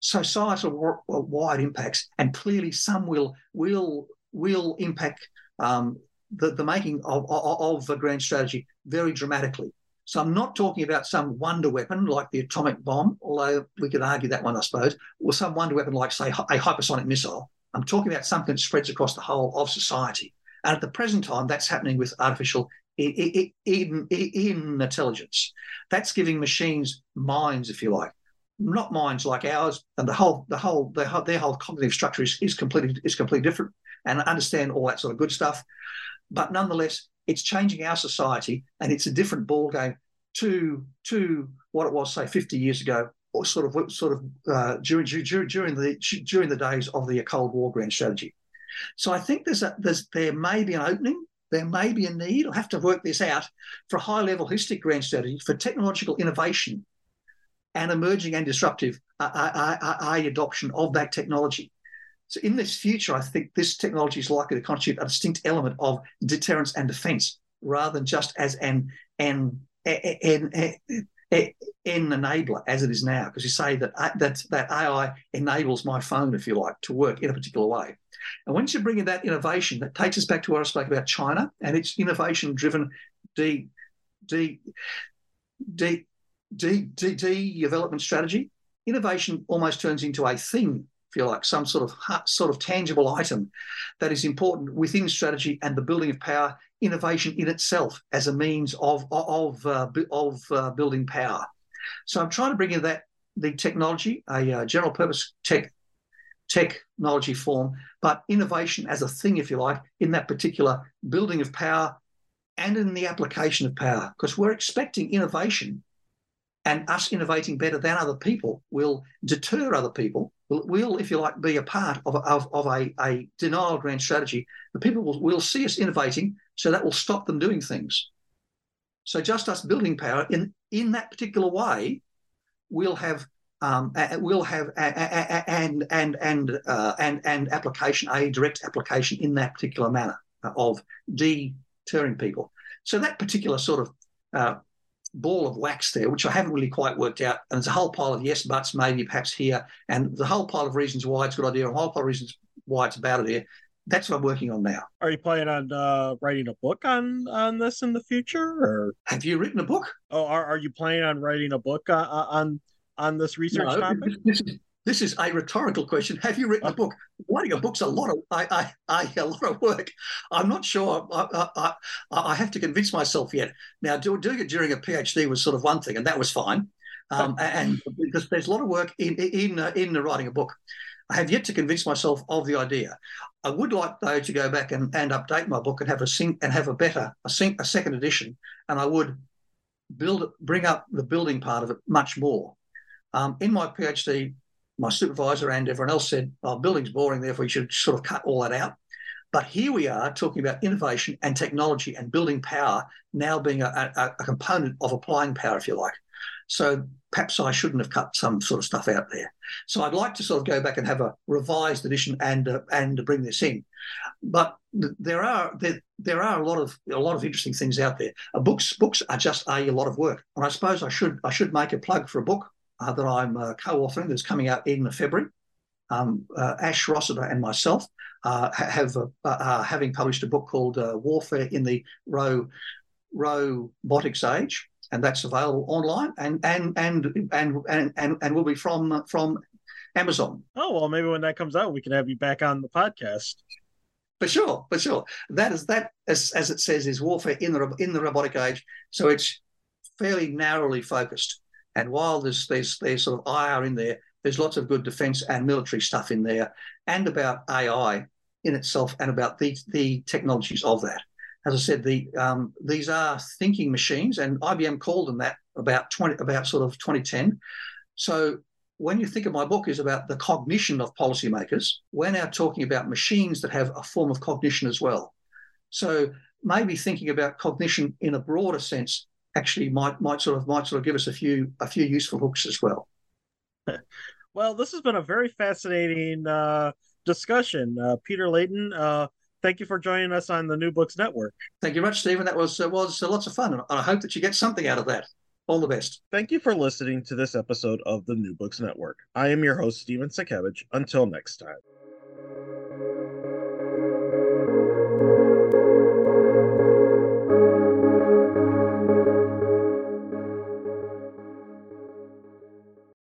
societal wide impacts, and clearly some will will will impact um, the, the making of, of, of grand strategy very dramatically. So I'm not talking about some wonder weapon like the atomic bomb, although we could argue that one, I suppose, or some wonder weapon like, say, a hypersonic missile. I'm talking about something that spreads across the whole of society. And at the present time, that's happening with artificial in, in, in intelligence. That's giving machines minds, if you like not minds like ours, and the whole the whole their whole, their whole cognitive structure is, is completely is completely different, and understand all that sort of good stuff. But nonetheless, it's changing our society, and it's a different ball game to to what it was say 50 years ago, or sort of sort of uh, during, during during the during the days of the Cold War grand strategy. So I think there's a there's there may be an opening. There may be a need. I'll have to work this out for a high level holistic grand strategy for technological innovation and emerging and disruptive AI adoption of that technology. So in this future, I think this technology is likely to constitute a distinct element of deterrence and defence, rather than just as an an an, an, an enabler as it is now. Because you say that uh, that that AI enables my phone, if you like, to work in a particular way. And once you bring in that innovation, that takes us back to what I spoke about China and its innovation-driven de de de de- de- development strategy, innovation almost turns into a thing if you like, some sort of sort of tangible item that is important within strategy and the building of power, innovation in itself as a means of of uh, of uh, building power. So I'm trying to bring in that the technology, a uh, general purpose tech technology form, but innovation as a thing, if you like, in that particular building of power and in the application of power, because we're expecting innovation and us innovating better than other people will deter other people, will, will if you like, be a part of, of, of a, a denial grand strategy. The people will, will see us innovating, so that will stop them doing things. So just us building power in, in that particular way, we'll have um, will have and and and uh, and and application a direct application in that particular manner of deterring people. So that particular sort of uh, ball of wax there, which I haven't really quite worked out. And there's a whole pile of yes buts, maybe perhaps here, and the whole pile of reasons why it's a good idea, and a whole pile of reasons why it's a bad idea. That's what I'm working on now. Are you planning on uh, writing a book on on this in the future, or have you written a book? Oh, are, are you planning on writing a book uh, uh on on this research no, topic? This is, this is a rhetorical question. Have you written a book? Writing a book's a lot of I, I, I, a lot of work. I'm not sure. I, I, I have to convince myself yet. Now, do, doing it during a PhD was sort of one thing, and that was fine. Um, and because there's a lot of work in in uh, in writing a book. I have yet to convince myself of the idea. I would like though to go back and, and update my book and have a sync and have a better a sync a second edition, and I would build bring up the building part of it much more. Um, in my PhD, my supervisor and everyone else said, oh, building's boring, therefore you should sort of cut all that out. But here we are talking about innovation and technology and building power now being a, a, a, component of applying power, if you like. So perhaps I shouldn't have cut some sort of stuff out there. So I'd like to sort of go back and have a revised edition and uh, and bring this in. But there are there, there are a lot of a lot of interesting things out there. Uh, books books are just a, a lot of work, and I suppose I should I should make a plug for a book uh, that I'm uh, co-authoring that's coming out in February. Um, uh, Ash Rossiter and myself uh, have uh, having published a book called Warfare in the Row Robotics Age, and that's available online and and and and and and, and will be from from Amazon. Oh well, maybe when that comes out, we can have you back on the podcast. For sure, for sure. That is that as, as it says is warfare in the in the robotic age. So it's fairly narrowly focused. And while there's there's there's sort of IR in there, there's lots of good defence and military stuff in there, and about AI in itself, and about the the technologies of that. As I said, the um, these are thinking machines, and IBM called them that about twenty about sort of 2010. So when you think of my book is about the cognition of policymakers, we're now talking about machines that have a form of cognition as well. So maybe thinking about cognition in a broader sense actually might might sort of might sort of give us a few a few useful hooks as well. Well, this has been a very fascinating uh, discussion, uh, Peter Layton. Uh, thank you for joining us on the New Books Network. Thank you much, Stephen. That was uh, was uh, lots of fun, and I hope that you get something out of that. All the best. Thank you for listening to this episode of the New Books Network. I am your host, Stephen Satkiewicz. Until next time.